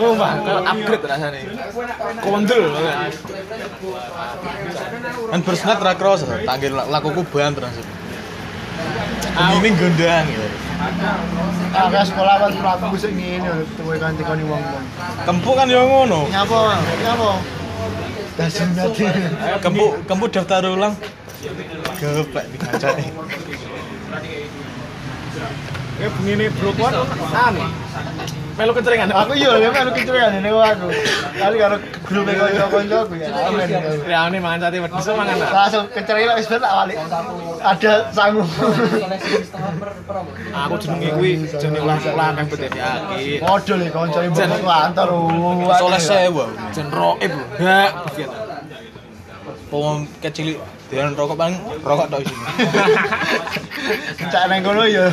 Speaker 1: Sumpah, kalau upgrade rasanya. Kondel.
Speaker 3: Kan bersenat ra cross, tanggil lakuku banter langsung. Ini gondang ya.
Speaker 2: Aku sekolah pas prabu sik ngene tuwe kan tikoni wong-wong.
Speaker 3: Kempuk kan yo ngono.
Speaker 2: Nyapa? Nyapa? Dasunat.
Speaker 3: Kempuk kempuk daftar ulang. Gepek dikacane.
Speaker 1: Ya begini bro kuat anu. Melu keceringan.
Speaker 2: Aku yo ya melu kecurian ini aku. Kali karo grup kanca-kancaku ya. Amen.
Speaker 1: Ya ini mangan sate wedhus mangan lah.
Speaker 2: Langsung kecurian wis ben tak balik. Ada sangu.
Speaker 1: Aku jenenge kuwi jenenge ulah-ulah kang bet ya aki.
Speaker 2: Model iki kanca ibu kantor.
Speaker 3: Soleh sewa.
Speaker 1: Jen roib. Ya, begitu.
Speaker 3: Pom kecil dengan rokok bang, rokok tok sini.
Speaker 2: Cak nang kono ya.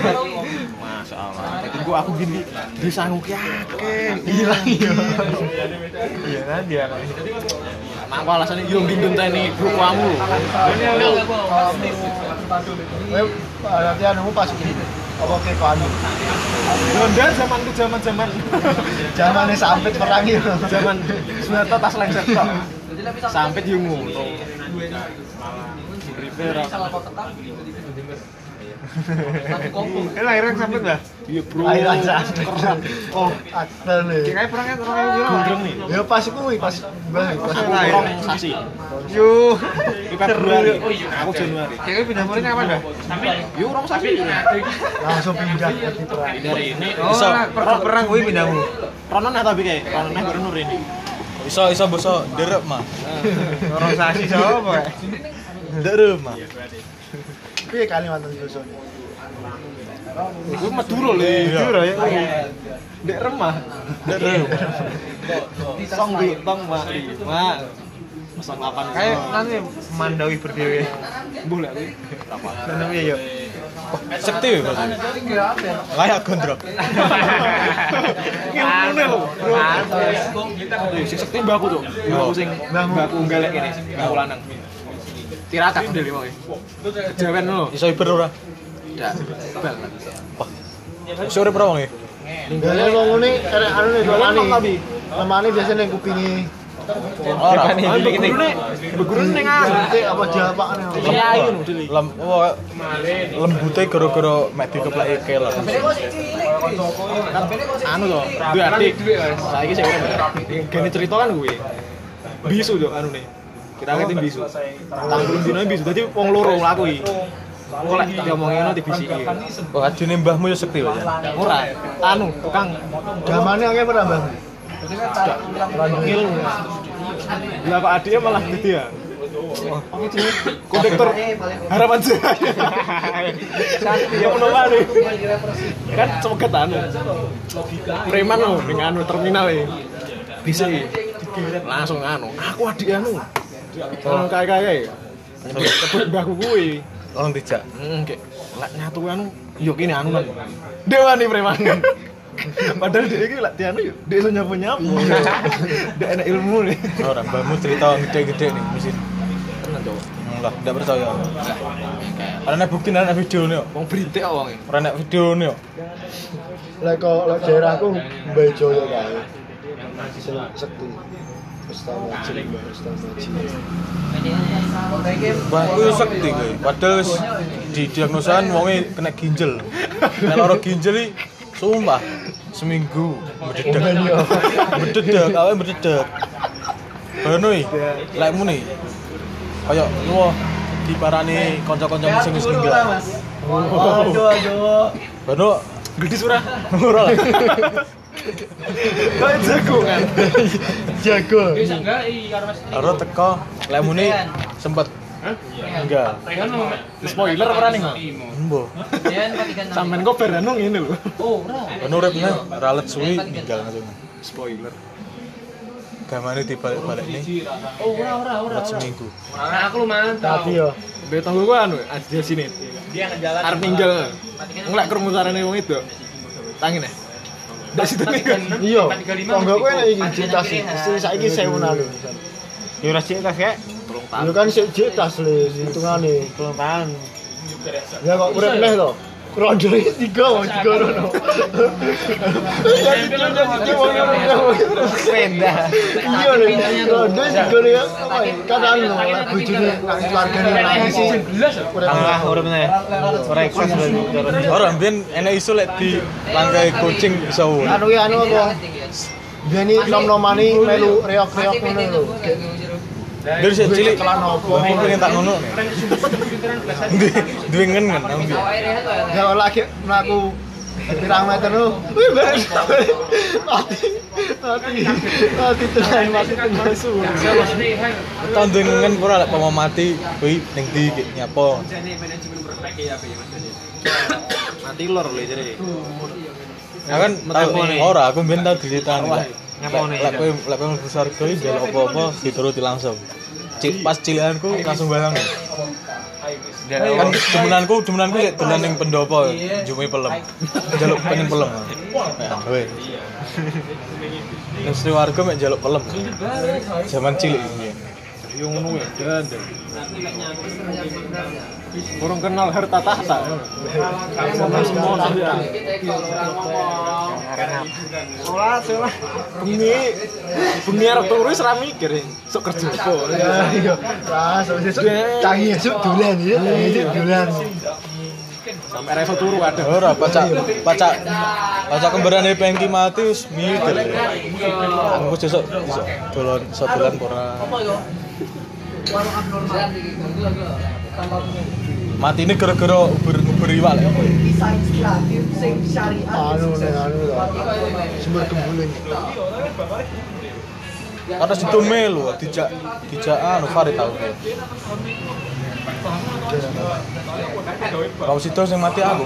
Speaker 1: Jadi gua aku gini di sangu ki akeh.
Speaker 2: Hilang ya.
Speaker 1: Iya kan dia. Mak aku alasannya yo gendeng tani bro kamu.
Speaker 2: Weh, berarti anu pas apa ke anu.
Speaker 1: Yo ndak zaman ku zaman-zaman
Speaker 2: Zamane sampai perang ya.
Speaker 1: zaman sunata tas lengser tok. Sampai yo ngono. Prepare.
Speaker 4: Eh lahiran sampai lah.
Speaker 1: Iya, Bro.
Speaker 2: Air aja. Oh, aktor nih.
Speaker 4: Kayak perangnya orang yang bilang.
Speaker 1: Gondrong nih.
Speaker 2: Ya pas kuwi pas pas pas
Speaker 1: Rong sasi.
Speaker 4: Yuh.
Speaker 1: Di Februari. Aku Januari.
Speaker 4: Kayak pindah murid kapan dah?
Speaker 1: Yuk rong sasi.
Speaker 2: langsung pindah ke perang.
Speaker 1: Dari ini.
Speaker 4: Oh, perang perang gue pindahmu.
Speaker 1: Rono nah tapi kayak Rono nah baru nur ini.
Speaker 3: Iso iso boso derep mah.
Speaker 4: Orang sasi sapa?
Speaker 3: Derep mah.
Speaker 2: Piye Kalimantan Sulsel?
Speaker 1: Gue Maduro le.
Speaker 3: Maduro,
Speaker 1: ya. Dek remah.
Speaker 3: Derep.
Speaker 1: Song dulu tong mak lima. Pasang delapan.
Speaker 4: Kayak nanti mandawi berdiri.
Speaker 1: boleh lagi.
Speaker 4: Nanti ya yuk.
Speaker 3: Sekti ya berarti. Layak gondrok.
Speaker 1: Ngene lho. Sekti mbakku tuh. Mbakku sing mbakku galek kene. Mbakku lanang. Tira tak ndel wong. Jawen lho.
Speaker 3: Iso iber ora?
Speaker 1: Ndak. Bal.
Speaker 3: Wah. Sore pro wong e?
Speaker 2: Ninggale wong ngene arek anu ne dolani. Temani biasa ning kupingi.
Speaker 3: Ora,
Speaker 1: iki ini. Beguru ning
Speaker 2: ngarep apa
Speaker 1: jawabane. Iya iki.
Speaker 3: Lem oh, lembute gara-gara mek dikepleki kelo.
Speaker 1: Anu to, duwe ati. Saiki sing ora. Gene cerita kan kuwi. Bisu yo anu nih Kita ngerti bisu. Tanggung dino bisu. Dadi wong loro nglakui. Kok lek diomongin ngono dibisiki.
Speaker 3: Oh, adine mbahmu ya sekti wae.
Speaker 1: Ora, anu tukang
Speaker 2: Gamane akeh pernah bang.
Speaker 1: ilmu. Lah kok adiknya malah gitu ya. Kondektor harapan jaya. Ya menolak nih. Kan semoga anu. Preman lo dengan anu terminal ya. Bisa ya. Langsung anu. Aku adik anu. Anu kaya kaya ya. Kebut mbahku kuwi.
Speaker 3: Tolong dijak.
Speaker 1: Hmm, kayak lek nyatu anu, yo kene anu kan. Dewa nih preman. Padahal dia iki lek dianu yo, dia iso nyapu-nyapu. Dia enak ilmu nih.
Speaker 3: Ora, mbahmu cerita gede-gede nih mesti.
Speaker 1: Tenan to.
Speaker 3: Lah, enggak percaya. Ada nek bukti nek video nih.
Speaker 1: Wong berintik kok wong.
Speaker 3: Ora nek video nih.
Speaker 2: Lek kok lek daerahku Mbak Joyo kae. Sing sekti.
Speaker 3: Wah, itu sekti kowe. Padahal wis didiagnosan wonge kena ginjel. Nek lara ginjel iki sumpah seminggu mededek. Mededek, awake mededek. Bano iki, lekmu nih. Kayak lu diparani kanca-kanca sing wis ninggal.
Speaker 2: Aduh aduh.
Speaker 3: Bano
Speaker 1: Gede surah.
Speaker 3: ora lah.
Speaker 1: Kok jago kan.
Speaker 2: Jago.
Speaker 6: Bisa enggak i karo Mas.
Speaker 3: Karo teko lekmu nih sempet enggak.
Speaker 6: Rehan mau
Speaker 1: Spoiler ora ning kok.
Speaker 3: Embo.
Speaker 1: Sampean kok beranu ngene lho.
Speaker 3: Bano uripnya ralet suwi ninggal langsung.
Speaker 1: Spoiler.
Speaker 3: Gamane dibalik-balik nih.
Speaker 6: Oh, ora ora ora.
Speaker 3: Buat seminggu.
Speaker 6: Nah, aku lu mantap.
Speaker 2: Tadi yo.
Speaker 1: Betong gua anu aja sini.
Speaker 6: Dia ngejalan.
Speaker 1: Arep ninggal. Ngelek krungu sarane wong itu. Tangin ya. dari iya. Tangga gue
Speaker 2: ini iki juta sih saya ini saya mau nalu
Speaker 4: ya udah juta kek
Speaker 2: itu kan juta sih hitungannya
Speaker 4: belum tahan
Speaker 2: ya kok urip meh loh Iki tiga wong tiga rono. Ya
Speaker 4: Penda.
Speaker 2: iya lho. Rondo tiga lho. Kan anu bojone keluargane nangis sih.
Speaker 4: Allah uripnya ya. Ora ikhlas berarti.
Speaker 3: Ora mbiyen enek isu lek di langkai kucing bisa.
Speaker 2: Anu ya anu apa? Biyen iki nom-nomani melu reok-reok ngono lho.
Speaker 3: Dari sik cilik
Speaker 2: Kelan opo?
Speaker 3: aku pengen tak ngono. Duwe ngen ngen.
Speaker 2: Ya lagi mlaku pirang meter lho. Wih, ben. Mati. Mati. Mati tenan mati tenan su.
Speaker 3: Tahun duwe ngen ora lek mau mati kuwi ning ndi ki nyapa.
Speaker 1: Mati lor lho jare.
Speaker 3: Ya kan tau ora aku mbiyen tau diceritani. Lek
Speaker 4: Ngapone?
Speaker 3: lek kowe lek kowe mlebu surga iki njaluk apa-apa dituruti langsung. Cik pas cilikanku langsung balang. Kan demenanku demenanku sik dolan ning pendopo njumi pelem. Njaluk pengen pelem. Ya weh. Ning Sri Warga mek njaluk pelem. Zaman cilik mbiyen.
Speaker 1: Yo ngono ya, dan. Kurang kenal harta tahta. Sama semua tahta. Olah, olah. Bengi, bengi arep turu wis ra mikir. Sok kerja apa.
Speaker 2: Ya iya. Lah, sesuk canggih esuk dolan ya. Dolan.
Speaker 1: Sampai reso turu kadang.
Speaker 3: Ora pacak pacak pacak kembarane Pengki mati wis mikir. Aku sesuk iso dolan iso dolan apa ora. Mati ini gara-gara uber uber iwak lek.
Speaker 2: anu anu lah sumber gembuling
Speaker 3: Kata situ melu dijak dijak anu Farid tau. Kalau situ sing mati aku,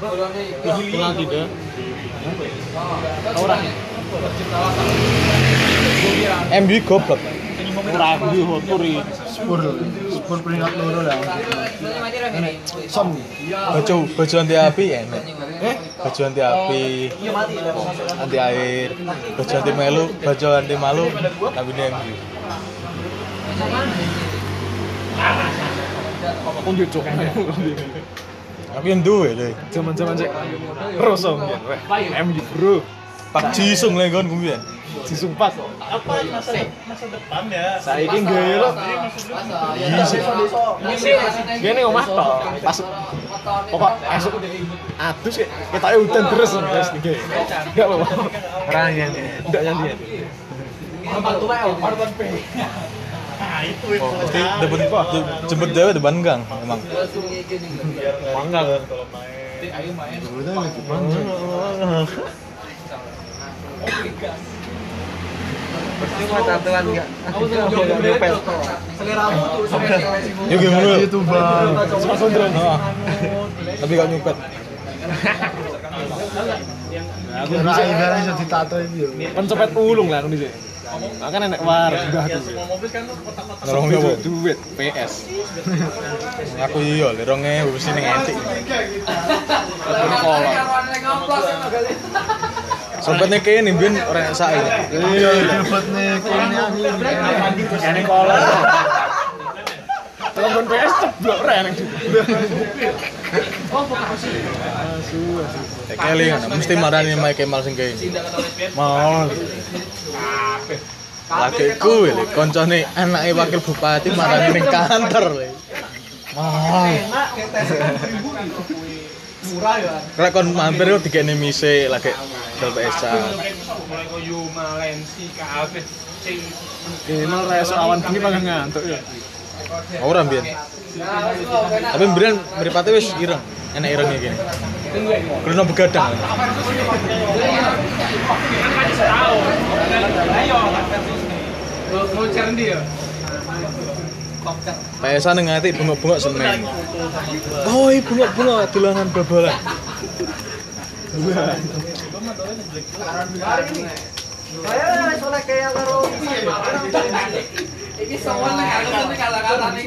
Speaker 3: Pak.
Speaker 1: Lagi deh.
Speaker 3: MU goblok.
Speaker 1: Ora yo turi.
Speaker 2: spur spur peringkat loro lah som
Speaker 3: Baju baju anti api enak. Eh, baju anti api. Anti air, baju anti melu, baju anti malu, tapi ini MU.
Speaker 1: Cok.
Speaker 3: Aku yang duwe deh.
Speaker 1: Cuman cuman sih. Rosong ya. MD bro.
Speaker 3: Pak Jisung lah kan
Speaker 1: kemudian. Cisung pas. Apa masa masa depan ya? Saya ingin gaya lo. Iya sih. Gaya omah toh. Pas. Pokok esok. Atus kayak kita ya hutan terus nih guys. Enggak apa-apa. Ranyan. Tidak nyanyian. Empat tuh ya. Empat tuh Enggak nyanyi.
Speaker 3: Jadi dapat jemput dewe depan gang emang.
Speaker 1: Mangga.
Speaker 3: Yuk gimana?
Speaker 2: itu bang
Speaker 3: Ah. Tapi gak nyupet.
Speaker 2: iso ditato iki yo
Speaker 1: Pencopet ulung lah ngono sih. Makan enek war juga tuh.
Speaker 3: Nolong nyoba.
Speaker 1: Duit PS.
Speaker 3: Aku iya, le 2000 wis ning entik.
Speaker 1: Ini kolor.
Speaker 3: Sobatnya kene mbiyen ora sak ini.
Speaker 2: iya dapat nih kene aku
Speaker 1: Ini kolor. Telepon PS ceblok Oh,
Speaker 3: kok asli. Asu, mesti marani Mike Kemal sing kene. Mal. Lagi ku lho, koncone anake wakil bupati marani ning kantor lho. Mal. Murah ya. Lek kon mampir yo dikene mise lagi dol pesa.
Speaker 1: Mulai koyo malensi kabeh sing Kemal rasa awan bengi pangan ngantuk ya.
Speaker 3: Ora mbiyen. Tapi mbiyen mripate wis ireng, enak irenge kene. Krono begadang. PSA ning ati bengok-bengok semen. Woi, bengok-bengok dolanan bal-balan.
Speaker 6: Iki sowo nang aku tuh kala-kala nih.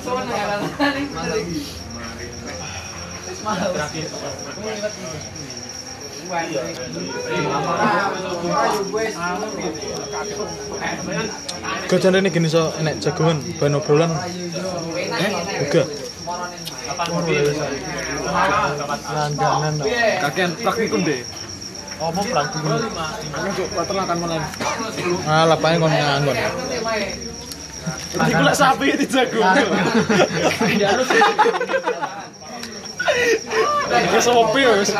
Speaker 6: Sowo nang kala-kala nih.
Speaker 3: Wis malah. Gue jangan ini gini so enek jagoan ban obrolan. Eh,
Speaker 2: enggak. Landanan.
Speaker 1: Kakean praktikum deh.
Speaker 2: Oh, mau praktikum.
Speaker 1: Aku juga peternakan mana?
Speaker 3: Ah, lapangnya kau nyanggon.
Speaker 1: Tadi kulak sapi di jago. Wis ngopi wis.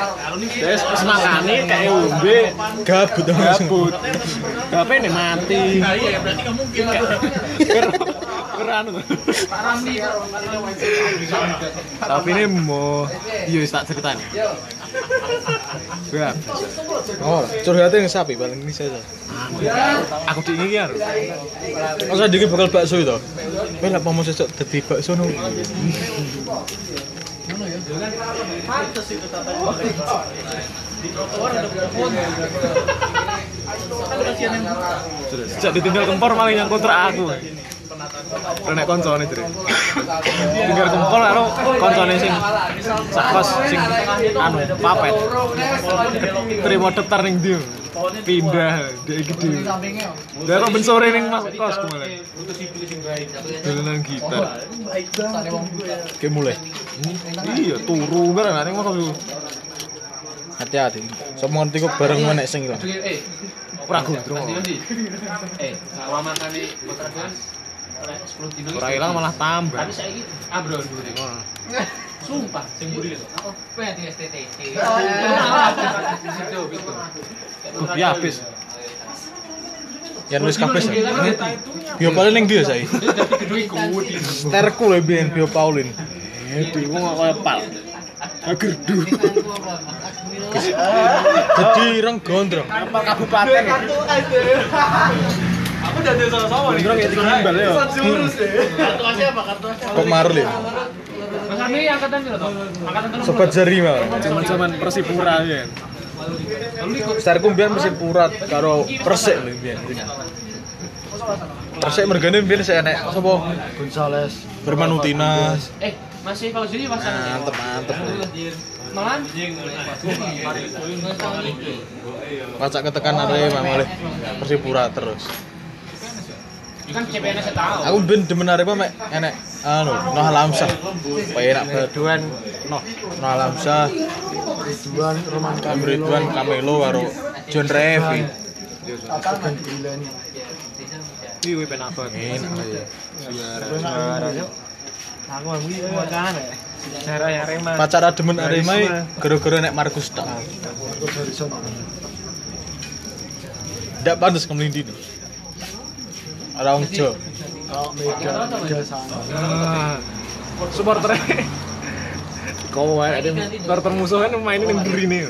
Speaker 1: Wis pas mangane kae umbe
Speaker 3: gabut
Speaker 1: gabut. Tapi nek mati. berarti gak mungkin. Keran. Tapi ini mau, iya, tak ceritain.
Speaker 3: Oh, curhatnya yang sapi paling ini saya.
Speaker 1: aku di ini ya.
Speaker 3: Masa dikit bakal bakso itu? Lek mau sesuk dadi bakso no.
Speaker 1: Sejak ditinggal kempor malah yang kontrak aku. Renek koncone jere. Tinggal kempor karo koncone sing sakos sing anu papet. Terima daftar ning ndi? Pindah dia iki dhewe. Dia kok ben sore ning mas kos kemarin. Dolanan gitar.
Speaker 3: Oke mulai.
Speaker 1: Iya, turu bareng ning mas.
Speaker 3: Hati-hati. Sok ngerti kok bareng menek sing ilang.
Speaker 6: Eh, nanti. Eh, selama kali kontrakan oleh 10 dino.
Speaker 1: Ora ilang malah tambah.
Speaker 6: Tapi saya ini abro dulu. Sumpah, sing buri itu. Oh, pengen STT. Oh, gitu.
Speaker 1: Habis.
Speaker 3: Yang wis kabeh. Bio Paulin ning dia
Speaker 6: iku di
Speaker 3: Sterku lho biyen Bio Paulin.
Speaker 1: Eh, di wong kok kaya pal. Gerdu.
Speaker 3: Jadi ireng gondrong.
Speaker 1: Kabupaten.
Speaker 6: Aku udah ada sama-sama nih.
Speaker 1: Gondrong ya timbal ya.
Speaker 6: Kartu aja apa kartu aja?
Speaker 3: Kok marul ya?
Speaker 6: Mas Ami angkatan piro to? Angkatan telu.
Speaker 3: Sobat jari mah.
Speaker 1: Zaman-zaman Persipura ya.
Speaker 3: Sterku biyen mesti purat karo Persik lho biyen. Persik mergane biyen sik enek sapa?
Speaker 2: Gonzales
Speaker 3: Firman Utina.
Speaker 6: Eh, masih kalau sini pasangan.
Speaker 3: Mantep mantep.
Speaker 6: Malan.
Speaker 3: Pacak ketekan Arema malah Persipura terus.
Speaker 6: Kan CPNS saya tahu.
Speaker 3: Aku ben demen Arema mek enek anu Noh Lamsah. Penak baduan Noh Noh Lamsah,
Speaker 2: Ridwan Roman
Speaker 3: Ridwan Kamelo karo John Revi.
Speaker 2: Akan Gulen
Speaker 1: Iki wis penak banget.
Speaker 3: Enak ya.
Speaker 4: Aku mau iki makan ya. Cara ya Arema.
Speaker 3: Pacar demen Arema gara-gara nek Markus tak.
Speaker 2: Markus Harrison
Speaker 3: Ndak pantes kemelindi. Ora wong Jo.
Speaker 2: kalau Mega Mega sana
Speaker 1: Ah, supporter Kau wae ada supporter musuh kan mainin yang burine.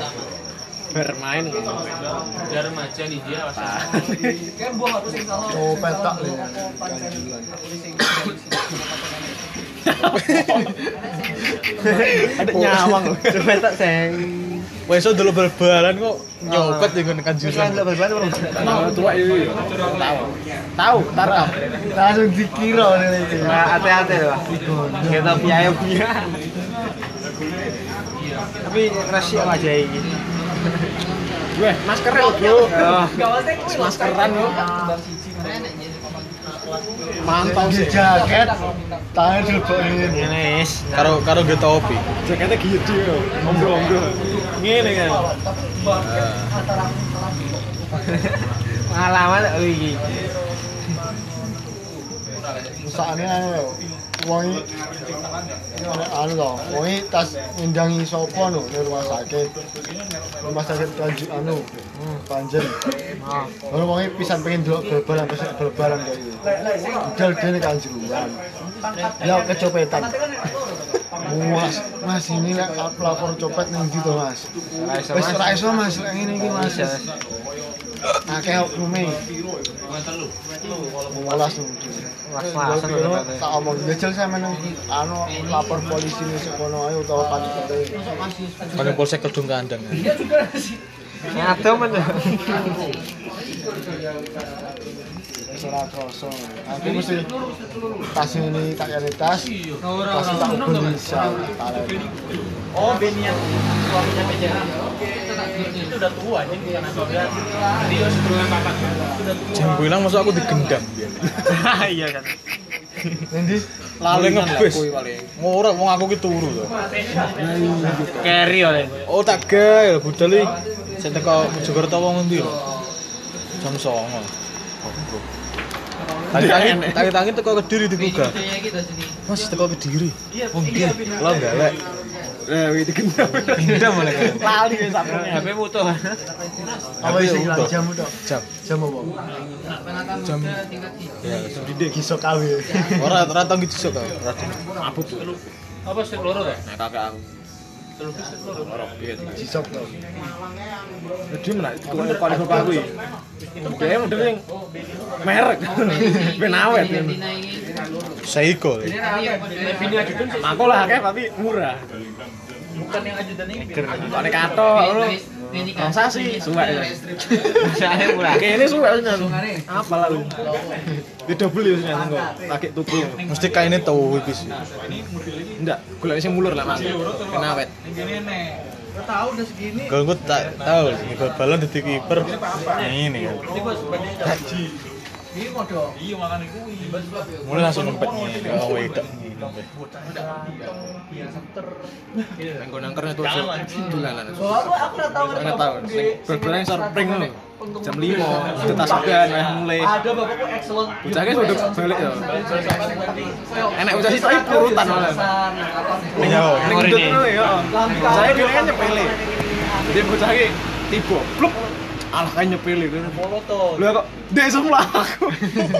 Speaker 1: Bermain.
Speaker 6: Dari remaja nih dia
Speaker 2: cowok petak nih ganjulan
Speaker 1: Ada nyawang.
Speaker 4: Coba tak seng.
Speaker 3: Wes delok bal-balan kok nyopet ya ngene kanjuran.
Speaker 4: Kan banget
Speaker 1: Nah, tua ini. Tahu. Tahu, tarkam.
Speaker 2: langsung dikira ini
Speaker 4: Nah, hati-hati loh. Kita biaya punya. Tapi rasi aja ini.
Speaker 1: Weh, maskernya bro.
Speaker 4: Oh,
Speaker 1: Maskeran lo. Mantau sih.
Speaker 2: jaket tangan dilebokin
Speaker 4: ini wis.
Speaker 3: Karo karo ge topi.
Speaker 1: Jaketnya gede yo. Ombro-ombro. Ngene kan.
Speaker 4: Pengalaman oh iki.
Speaker 2: misalnya wangi anu lho wangi tas ngindangi sapa anu di rumah sakit. Rumah sakit kanji anu hmm, panjen lalu ah. wangi pisan pengen dulu berbarang pesan berbarang kayak gitu udah dia ini kanjuruan. Ya kecopetan. Mas, Mas ini lek pelapor copet ndi to, Mas? Wis ora iso Mas, lek ngene iki Mas. Akeh okume. Mengolas
Speaker 4: Las-lasan
Speaker 2: tak omong jajal sama nang anu lapor polisi ning sekono ayo utawa pati
Speaker 3: Kone polsek kedung kandang.
Speaker 4: Ngato men.
Speaker 2: Ora krasa. Aku mesti tas ini tak tas. Tas tak ubun bisa.
Speaker 6: Oh, suaminya. Itu udah tua aja bukan sudah. Dia sebelumnya.
Speaker 3: Jam bilang masuk aku digendam.
Speaker 4: Iya kan.
Speaker 2: Nanti
Speaker 3: Lali ngebis. Ora wong aku ki turu to.
Speaker 4: Carry oleh.
Speaker 3: Oh tak gawe budal iki. Sing teko Mojokerto wong endi lho? Jam 09.00. Tangi-tangi, tangi-tangi teko Kediri dibuka. Mas teko Kediri. Nggih, lo galek.
Speaker 1: Eh, wih digendam.
Speaker 3: Gendam malah kan.
Speaker 1: Lali ya sapune.
Speaker 4: HP mutu.
Speaker 2: apa
Speaker 3: Tapi
Speaker 2: sih
Speaker 3: utuh.
Speaker 2: jam udah?
Speaker 3: Jam.
Speaker 2: Jam apa?
Speaker 3: Jam. Ya,
Speaker 2: Didek iso kawe.
Speaker 3: ora ora tau gitu kok. Ora.
Speaker 1: Mabuk.
Speaker 6: Apa strip loro ya?
Speaker 1: Nah, kakak aku.
Speaker 2: Jisok to.
Speaker 1: Jadi menak itu kan kalau Bapak kuwi. Dia model yang merek. Ben awet.
Speaker 3: Seiko.
Speaker 1: Makolah akeh tapi murah.
Speaker 6: Bukan yang ajudan ini.
Speaker 1: Kalau nek katok kato, lu transaksi suwe ya.
Speaker 4: Saya
Speaker 1: ini suwe sih nang. Apa lah lu? Di double ya sih nang pakai tuku.
Speaker 3: Mesti kaine iki sih.
Speaker 1: Enggak, gula sing mulur lah mas. Ben awet.
Speaker 3: Kalau gue tak tahu, nih balon di kiper. Ini kan. Mulai langsung nempet nih, ke wedok nih, nempet.
Speaker 1: Engko nangkernya tuh dolanan. Ora tau. Berbareng surpring lho. Jam 5 itu tasakan weh mulai.
Speaker 6: Ada bapakku excellent.
Speaker 1: Bocahnya sudah balik ya. Enak bocah sih tapi urutan malah.
Speaker 3: Iya,
Speaker 1: ya. Saya dhewe kan nyepele. Jadi bocah iki tiba, pluk. Alah kan nyepele. Lho kok dek semua aku.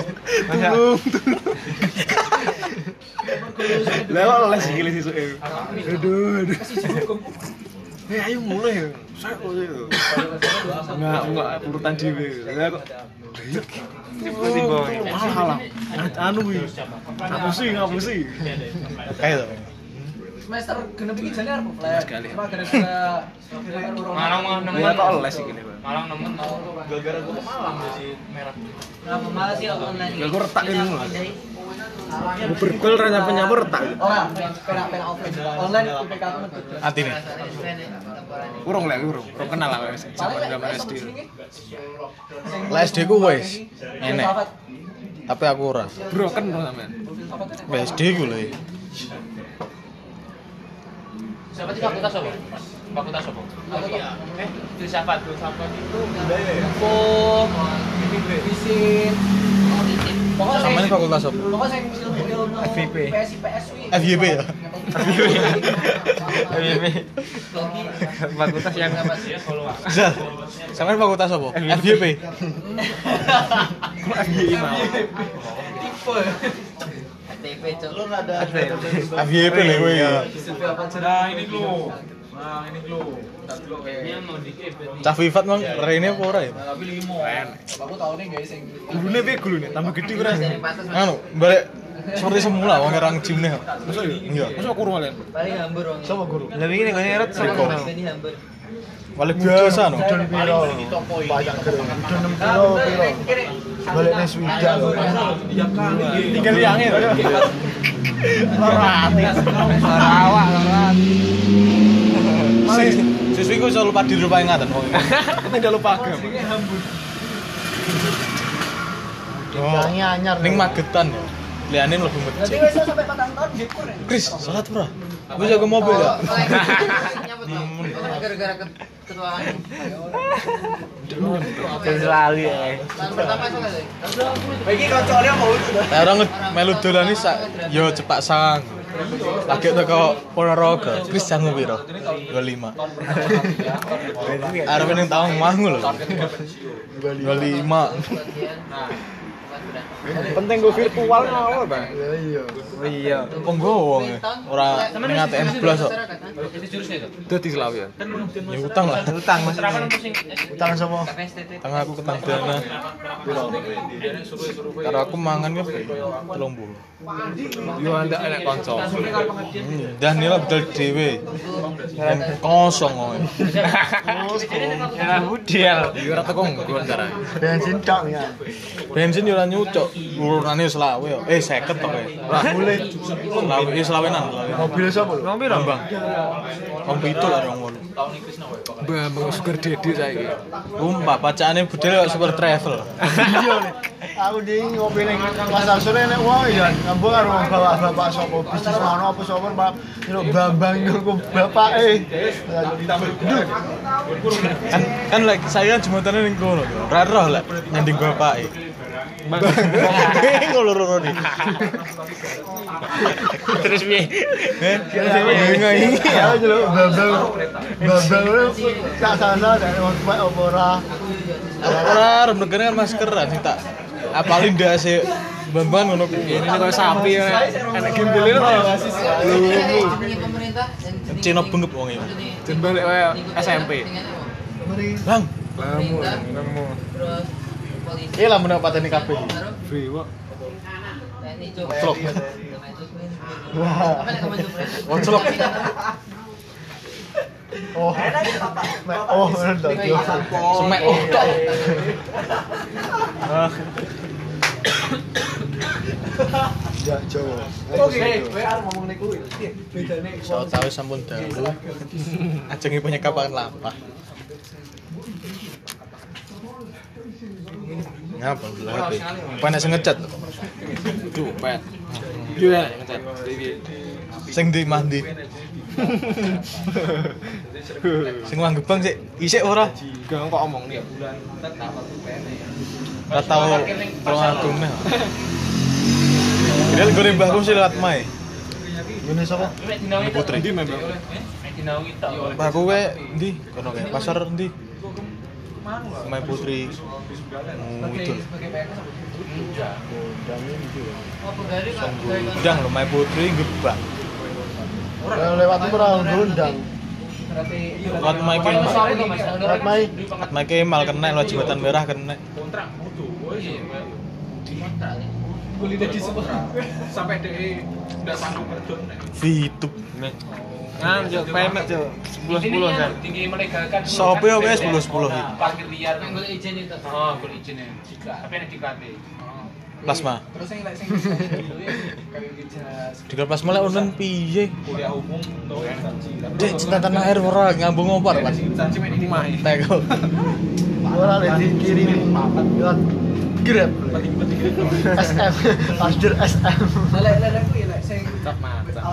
Speaker 1: Tulung, tulung. Lah kok les iki les isu. Aduh, aduh. Eh ayo mulai. Saya kok itu. Enggak, enggak urutan dhewe. Lah kok
Speaker 4: Tiba-tiba.
Speaker 1: Alah, alah. Anu iki. Ngapusi, ngapusi.
Speaker 3: Kayak tuh.
Speaker 6: Semester genep iki jane arep flat.
Speaker 1: Sekali.
Speaker 6: Cuma gara-gara
Speaker 5: Malang nemen.
Speaker 1: Lah kok les iki nih.
Speaker 5: Malang nemen mau gara-gara gua ke Malang jadi merah.
Speaker 6: Kenapa malah sih online
Speaker 1: Gak gue retak ini loh. Gue bergol ranya penyamur retak.
Speaker 6: Ora, pena pena offline. Online IPK aku medhot.
Speaker 3: Hati nih.
Speaker 1: Urung lah, urung. Urung kenal lah wes. Zaman zaman SD.
Speaker 3: Lah SD ku wis enek, tapi aku ora.
Speaker 1: Broken sampean.
Speaker 3: Wis SD ku lho.
Speaker 5: Siapa sih fakultas apa? Fakultas apa? Eh, filsafat, filsafat itu
Speaker 6: Info, visit. Pokoknya
Speaker 3: Sama ini
Speaker 6: saya
Speaker 3: fakultas apa?
Speaker 6: pokoknya saya
Speaker 4: FIP.
Speaker 6: Wi.
Speaker 3: FYP ya?
Speaker 4: Fakultas yang
Speaker 3: Zal, sampean fakultas apa?
Speaker 1: FYI mau?
Speaker 6: Tipe. TP cok. Lu ada
Speaker 3: FYP lho kowe ya.
Speaker 5: Nah, ini lo. Nah, ini lo. Kayaknya mau dikebet.
Speaker 3: Cah Vivat mang rene apa ora ya?
Speaker 5: Tapi limo.
Speaker 6: Aku tahu nih guys yang
Speaker 1: Gulune piye gulune? Tambah gede ora?
Speaker 3: Anu, balik seperti semula wong ngerang gymne.
Speaker 1: Masa iya?
Speaker 3: Iya.
Speaker 1: Masa aku rumah lian?
Speaker 6: paling hambur wong.
Speaker 1: Sama guru.
Speaker 4: Lebih ini gue nyeret sama
Speaker 3: Riko.
Speaker 4: kenal.
Speaker 6: Ini hambur.
Speaker 3: Balik biasa no.
Speaker 2: Udon piro? Banyak keren. Udon 6 kilo piro? Balik nih.
Speaker 1: Tinggal liangnya. Hati.
Speaker 4: Sarawak,
Speaker 3: Siswi ku iso lupa rupae ngaten wong.
Speaker 1: Tidak lupa agama.
Speaker 2: Yang anyar.
Speaker 3: Ning magetan ya. Liane mlebu masjid.
Speaker 6: sampai tahun gitu.
Speaker 3: Kris, salat ora? Jago mobil ya.
Speaker 6: Gara-gara ketuaan.
Speaker 4: Selalu ya.
Speaker 6: Tahun pertama itu kali.
Speaker 3: Lah orang melu dolani sak yo cepak sang. Lagi teko Ponorogo, Kris jangu piro? 25. Arep ning taung mangu lho. 25.
Speaker 1: Penting gue virtual ngawal bang.
Speaker 2: Iya.
Speaker 4: Oh iya.
Speaker 3: Penggowo wong e. ora ning ATM blas kok.
Speaker 5: Jadi jurusnya itu.
Speaker 1: Dadi selawian.
Speaker 3: Ya utang lah.
Speaker 4: Utang Mas.
Speaker 2: Utang sama.
Speaker 3: Utang aku ketang dana. Karo aku mangan ke 30.
Speaker 1: Yo anda enak konco.
Speaker 3: Daniela bedol dhewe. Wong Kosong wong.
Speaker 4: Ya budel.
Speaker 1: Yo ora teko nggo antara.
Speaker 2: Bensin tok ya.
Speaker 3: Bensin yo ora nyucuk. Urunane selawe yo. Eh 50 tok e. Lah mulai selawe eh selawenan. selawe.
Speaker 2: Mobil lho?
Speaker 4: Ngombe dong.
Speaker 3: Bambang. Wong pitu lah wong wolu.
Speaker 1: Bambang sugar daddy saiki.
Speaker 3: Umpah bacane budel kok super travel.
Speaker 2: Iya. Aku di ngopi ning pasar sore nek wong ya ngambung karo wong bapak-bapak sapa bisnis mana apa sapa Pak. Yo Bambang yo bapake.
Speaker 3: kan kan lek saya jembatane ning kono. Ora roh lek nyanding bapake. Ngono loro nih.
Speaker 4: Terus piye?
Speaker 3: Eh, ngai.
Speaker 2: Ya jelo Bambang. Bambang itu tak salah dari. Ora
Speaker 3: arep negara kan maskeran sing tak apalin ndase Bambang ngono kuwi.
Speaker 1: Ini kok sapi ya. Enak
Speaker 3: Cina bengep wong iki.
Speaker 1: Dan balik kaya SMP.
Speaker 3: Bang,
Speaker 1: Lamu, nemu.
Speaker 6: terus polisi
Speaker 3: iki lah menapa pateni kabeh.
Speaker 1: Free
Speaker 6: Cuk.
Speaker 3: Clok.
Speaker 2: Wah.
Speaker 3: Woclok.
Speaker 2: Oh. Oh, ndak yo.
Speaker 3: Semek oh tok.
Speaker 2: Ya Jawa.
Speaker 6: Oke, kowe arep ngomong nek kuwi. Bedane
Speaker 3: tahu sampun dalu. Ajengi penyekapan lampah. Ngapa HP? Sing ngecat.
Speaker 1: Cupet. Iya, ngecat.
Speaker 3: Sing di mandi. Sing manggebang sik isik ora?
Speaker 1: Gak kok omong.
Speaker 3: Ora tau tolong aku meh. Kira gue mbahku sih lewat Mai.
Speaker 2: Ini sapa?
Speaker 3: Putri.
Speaker 1: Ndi memang.
Speaker 3: Mbahku we ndi? Kono kae pasar ndi? Mai Putri. Oh, itu. Udang lho Mai Putri gebak.
Speaker 2: Yang lewat itu pernah ngundang.
Speaker 3: Lewat Mai Kemal.
Speaker 2: Lewat Mai.
Speaker 3: Mai Kemal kena lewat jembatan merah kena.
Speaker 6: Kulitnya di sampai dia udah sanggup berdon.
Speaker 3: Fitup.
Speaker 4: Nah, juk payment juk 10 10 kan.
Speaker 6: Tinggi melegakan.
Speaker 3: Sopo ya wes 10 10 iki.
Speaker 6: Parkir liar. Nggak izin itu. Oh, boleh izin ya. Tapi ada dikate.
Speaker 3: Plasma.
Speaker 6: Terus yang jas
Speaker 3: Di plasma lek online piye?
Speaker 6: kuliah umum.
Speaker 3: Dek cinta tanah air ora ngambung ngopar Mas.
Speaker 6: Janji main ini mah.
Speaker 3: Teko.
Speaker 2: Ora lek dikirim lewat Grab. SM. Pasir SM.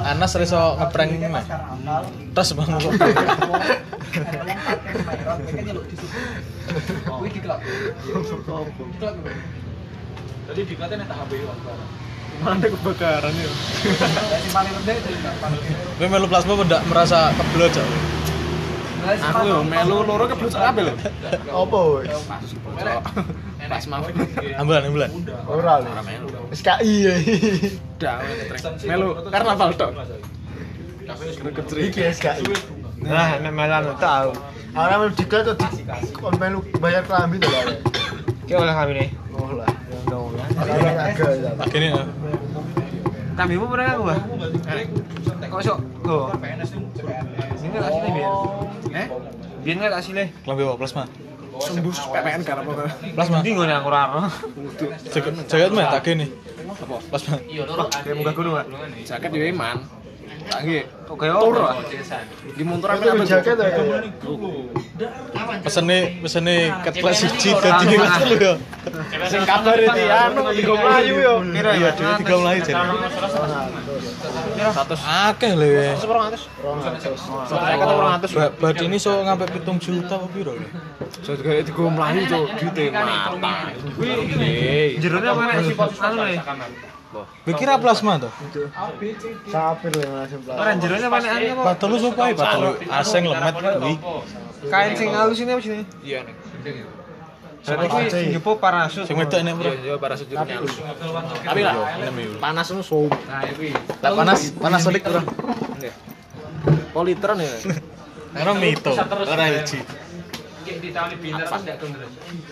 Speaker 3: Anas reso ngeprank mah. Terus bang kok.
Speaker 6: Jadi dikatanya tak HP
Speaker 1: Mana kebakaran ya?
Speaker 3: Kowe melu plasma ndak merasa kebel aja.
Speaker 1: Aku yo melu loro kabel.
Speaker 2: Apa wis?
Speaker 1: Pas mau.
Speaker 3: Ambulan ambulan.
Speaker 2: Ora lho. Wis KI ya.
Speaker 1: Dak melu karnaval tok.
Speaker 2: Iki SKI.
Speaker 4: Nah, nek melan tahu.
Speaker 2: Ora melu dikat tuh di kon melu bayar kelambi lho.
Speaker 4: Ki oleh kami nih.
Speaker 2: Ya.
Speaker 3: Ya.
Speaker 4: Kami mu pernah gua. Kok sok? Go. Ini enggak asli biar. Eh? Biar enggak asli.
Speaker 3: Kelambi apa plasma?
Speaker 1: Sembus PPN kan apa?
Speaker 3: Plasma.
Speaker 4: Ndi ngono yang ora.
Speaker 3: Jaket jaket mah tak gini. Apa? Plasma.
Speaker 4: Kayak muka gunung.
Speaker 1: Jaket Iman. Nggih.
Speaker 4: Kok ora?
Speaker 1: Di motor
Speaker 2: Itu
Speaker 1: apa
Speaker 2: jaket ya.
Speaker 3: Pesene pesene ket kelas siji dadi kelas telu ya.
Speaker 1: Sing kabar iki anu tiga melayu yo.
Speaker 4: Kira
Speaker 3: Iya, dhewe tiga melayu jadi.
Speaker 1: Status
Speaker 3: Akeh lho. ya.
Speaker 1: 200. Saya kata 200.
Speaker 3: Ba- Bad ini so ngampe 7 juta apa piro? ya?
Speaker 1: So juga tiga melayu cuk duite mata.
Speaker 4: Jerone apa nek anu nih?
Speaker 3: Pikir plasma to?
Speaker 2: Sapir lho langsung plasma.
Speaker 4: Ora jerone apa nek anu apa?
Speaker 3: Batelu sopo ae batelu aseng lemet kuwi.
Speaker 4: Kain sing halus ini apa sini?
Speaker 1: Iya nih.
Speaker 4: Jadi kuwi ngepo parasut.
Speaker 3: Sing wedok nek bro.
Speaker 1: Iya, para sejurnya halus. Tapi lah, panas nu so. Nah, iki.
Speaker 3: Tak panas, panas sedik bro.
Speaker 1: Politron ya.
Speaker 3: Ora mito, ora hiji.
Speaker 6: Kayak di tali pinter pas enggak kendor.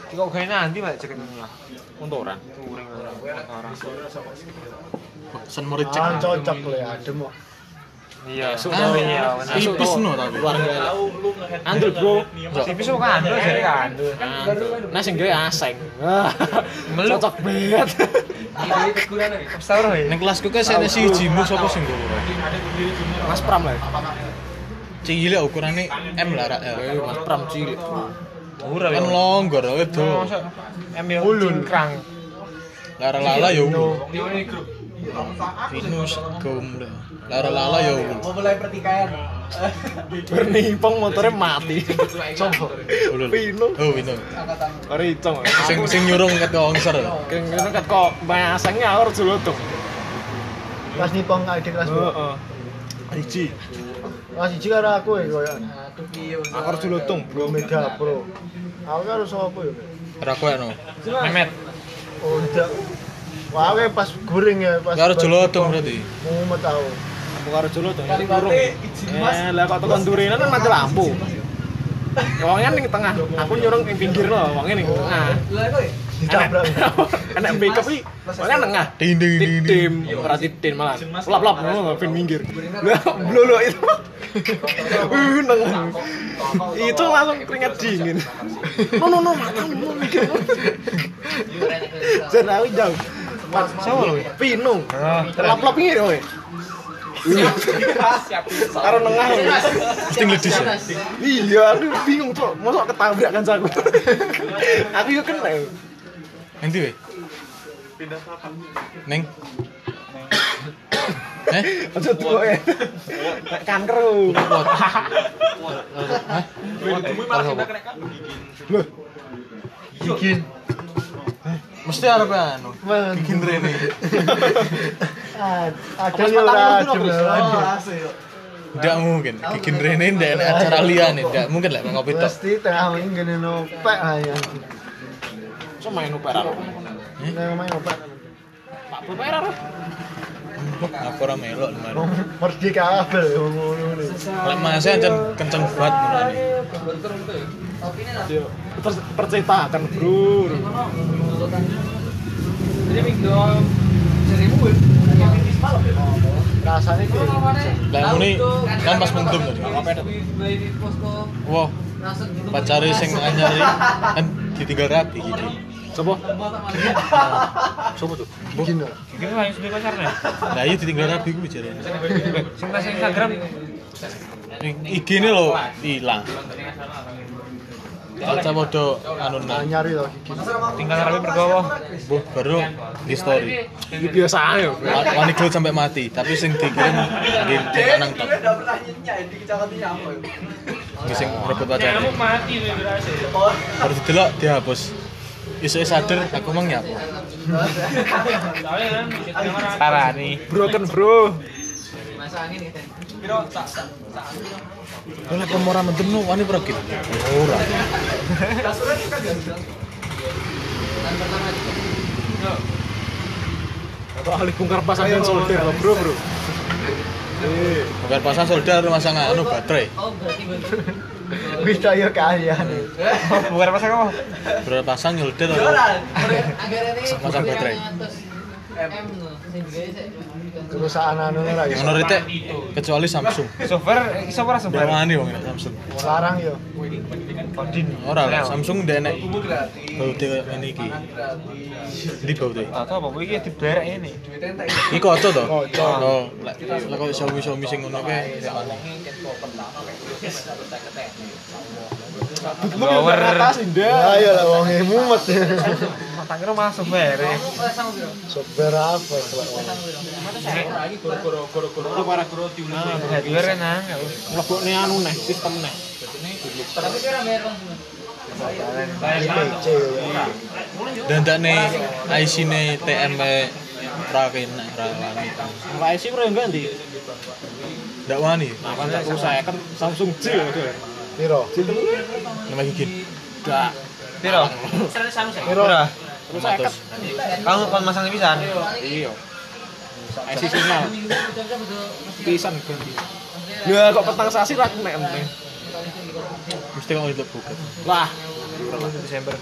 Speaker 4: Kok gawe nanti Mbak cek lah.
Speaker 1: Unturan.
Speaker 4: Touring orang.
Speaker 3: Sen mericek.
Speaker 2: Ah cocok lho ya, adem kok.
Speaker 4: Iya,
Speaker 3: Ah,
Speaker 4: iya.
Speaker 3: Tipis no tapi.
Speaker 1: Android bro.
Speaker 4: Tipis kok kan jadi kan.
Speaker 1: Nah sing gawe aseng. Wah, Cocok banget.
Speaker 4: Ya.
Speaker 3: Ning kelasku ke sene siji mu sapa sing nggowo.
Speaker 1: Mas Pram lah.
Speaker 3: Cilik ukurane M lah rak. ya.
Speaker 1: Mas Pram cilik.
Speaker 4: Murah
Speaker 3: Kan longgor itu.
Speaker 4: M yo cingkrang.
Speaker 3: Lara lala yo. Pinus gom lah. Lara lala yo.
Speaker 1: Bernimpong motornya mati. Coba. Pino.
Speaker 3: Oh, Pino.
Speaker 1: Mari cong.
Speaker 3: Sing sing nyurung ket kongser.
Speaker 1: Keng ngene kat kok bahasanya ora julutung.
Speaker 2: Pas nipong adik kelas Kelas siji karo aku ya koyo.
Speaker 1: Aku ora julutung,
Speaker 2: Bro Mega Pro. Aku karo sapa ya?
Speaker 3: Ora kowe no.
Speaker 4: Memet.
Speaker 2: Oh, ndak. Wah, aku pas goreng ya, pas.
Speaker 3: Karo jolotung berarti.
Speaker 2: Mumet tahu.
Speaker 1: Aku karo julutung. Kurung. Eh, lah kok tekan durinan kan mati lampu. Wongnya ning tengah, aku nyurung ning pinggir loh, wongnya ning tengah.
Speaker 2: Ditabrak.
Speaker 1: Enak pick up iki, wongnya tengah.
Speaker 3: Ding ding.
Speaker 1: Titim, ora titim malah. Lap-lap ngono ben minggir. Lah, blolo itu. Uh, nengah. Itu langsung keringat dingin. No no no, makan no mikir. Jan aku jauh.
Speaker 4: Siapa lu?
Speaker 1: Pino. Lap-lap ini kowe. Karo nengah.
Speaker 3: Mesti ngledis ya.
Speaker 1: Iya, aku bingung, Cok. Mosok ketabrak kan aku. Aku yo kena.
Speaker 3: Nanti weh. Neng. Eh?
Speaker 1: Aja tuh eh. Kanker.
Speaker 3: Pot. Hah?
Speaker 2: Bikin.
Speaker 3: Mesti arep anu. Bikin rene.
Speaker 2: Ah, Ada ya ora.
Speaker 3: Tidak mungkin. Bikin rene ndak acara liane, ndak mungkin lah ngopi tok.
Speaker 2: Pasti tengah main gini nopek.
Speaker 1: So main upera.
Speaker 2: Tengah main nopek.
Speaker 1: Pak upera.
Speaker 3: Aku ora melok lemari.
Speaker 2: Merdeka kabel ngono.
Speaker 3: Lek masih aja kenceng banget ngono
Speaker 1: Yo, terus percetakan, Bro.
Speaker 6: Jadi minggu seribu ya.
Speaker 2: Rasanya kayak
Speaker 3: Lah muni kan pas mendung tadi. Wah, pacare sing anyar iki kan ditinggal rapi gitu.
Speaker 1: Coba.
Speaker 3: Sopo tuh?
Speaker 2: bikin loh.
Speaker 4: Iki lain sudah pacarnya.
Speaker 3: Lah iya ditinggal jarene.
Speaker 4: Sing tas Instagram
Speaker 3: IG ini lo hilang. Baca podo anu
Speaker 2: Nah,
Speaker 3: nang.
Speaker 2: nyari loh
Speaker 4: tinggal rapi bergawa.
Speaker 3: Buh, baru di story.
Speaker 1: Ini biasa.
Speaker 3: Wa- Wani gelut sampai mati, tapi sing dikirim di di lanang tok. Nggih sing rebut
Speaker 4: mati berasa.
Speaker 3: Baru didelok dihapus. Isu sadar aku mang nyapu.
Speaker 4: Parah nih.
Speaker 1: Broken, Bro.
Speaker 3: Kalau aku mau ramen temu, wani pergi. Ora.
Speaker 1: Atau ahli bongkar pasang dan solder Bro, Bro.
Speaker 3: Bukan pasang solder masang anu baterai.
Speaker 2: Bisa ya kalian.
Speaker 4: Bukan pasang apa?
Speaker 3: Berapa pasang solder atau masang baterai.
Speaker 2: Kerusakan anu ora ya.
Speaker 3: Ngono rite kecuali Samsung.
Speaker 4: Software iso ora software?
Speaker 3: wani wong nek Samsung.
Speaker 2: Larang yo.
Speaker 4: Odin.
Speaker 3: Ora lah, Samsung ndak enek bau te ngene iki. Di bau te.
Speaker 4: Atau apa iki diberek ini.
Speaker 3: Iki kocok to? Oh, lek kok Xiaomi Xiaomi sing ngono kae.
Speaker 4: Bower
Speaker 1: atas ndak.
Speaker 2: Ya ya lah wong e mumet.
Speaker 4: Matangro masuk bare.
Speaker 2: Sopir apa
Speaker 4: kelak wong. Matangro nang
Speaker 1: mlebokne anu neh sistem neh.
Speaker 3: Tapi kira mer Dandane IC-ne TM-e ra kene ra lami.
Speaker 1: Ora IC ora enggak ndi?
Speaker 3: Ndak wani.
Speaker 1: Nah, kan tak saya kan Samsung ya.
Speaker 2: Piro?
Speaker 3: Nama gigin.
Speaker 1: Enggak.
Speaker 4: Piro?
Speaker 2: Piro?
Speaker 1: Terus saya kan
Speaker 4: Kamu kon masang pisan.
Speaker 1: iya. IC sinyal. Pisan ganti. Ya kok petang sasi ra kena enteng.
Speaker 3: Mesti kok itu buka.
Speaker 1: Lah,
Speaker 4: Desember.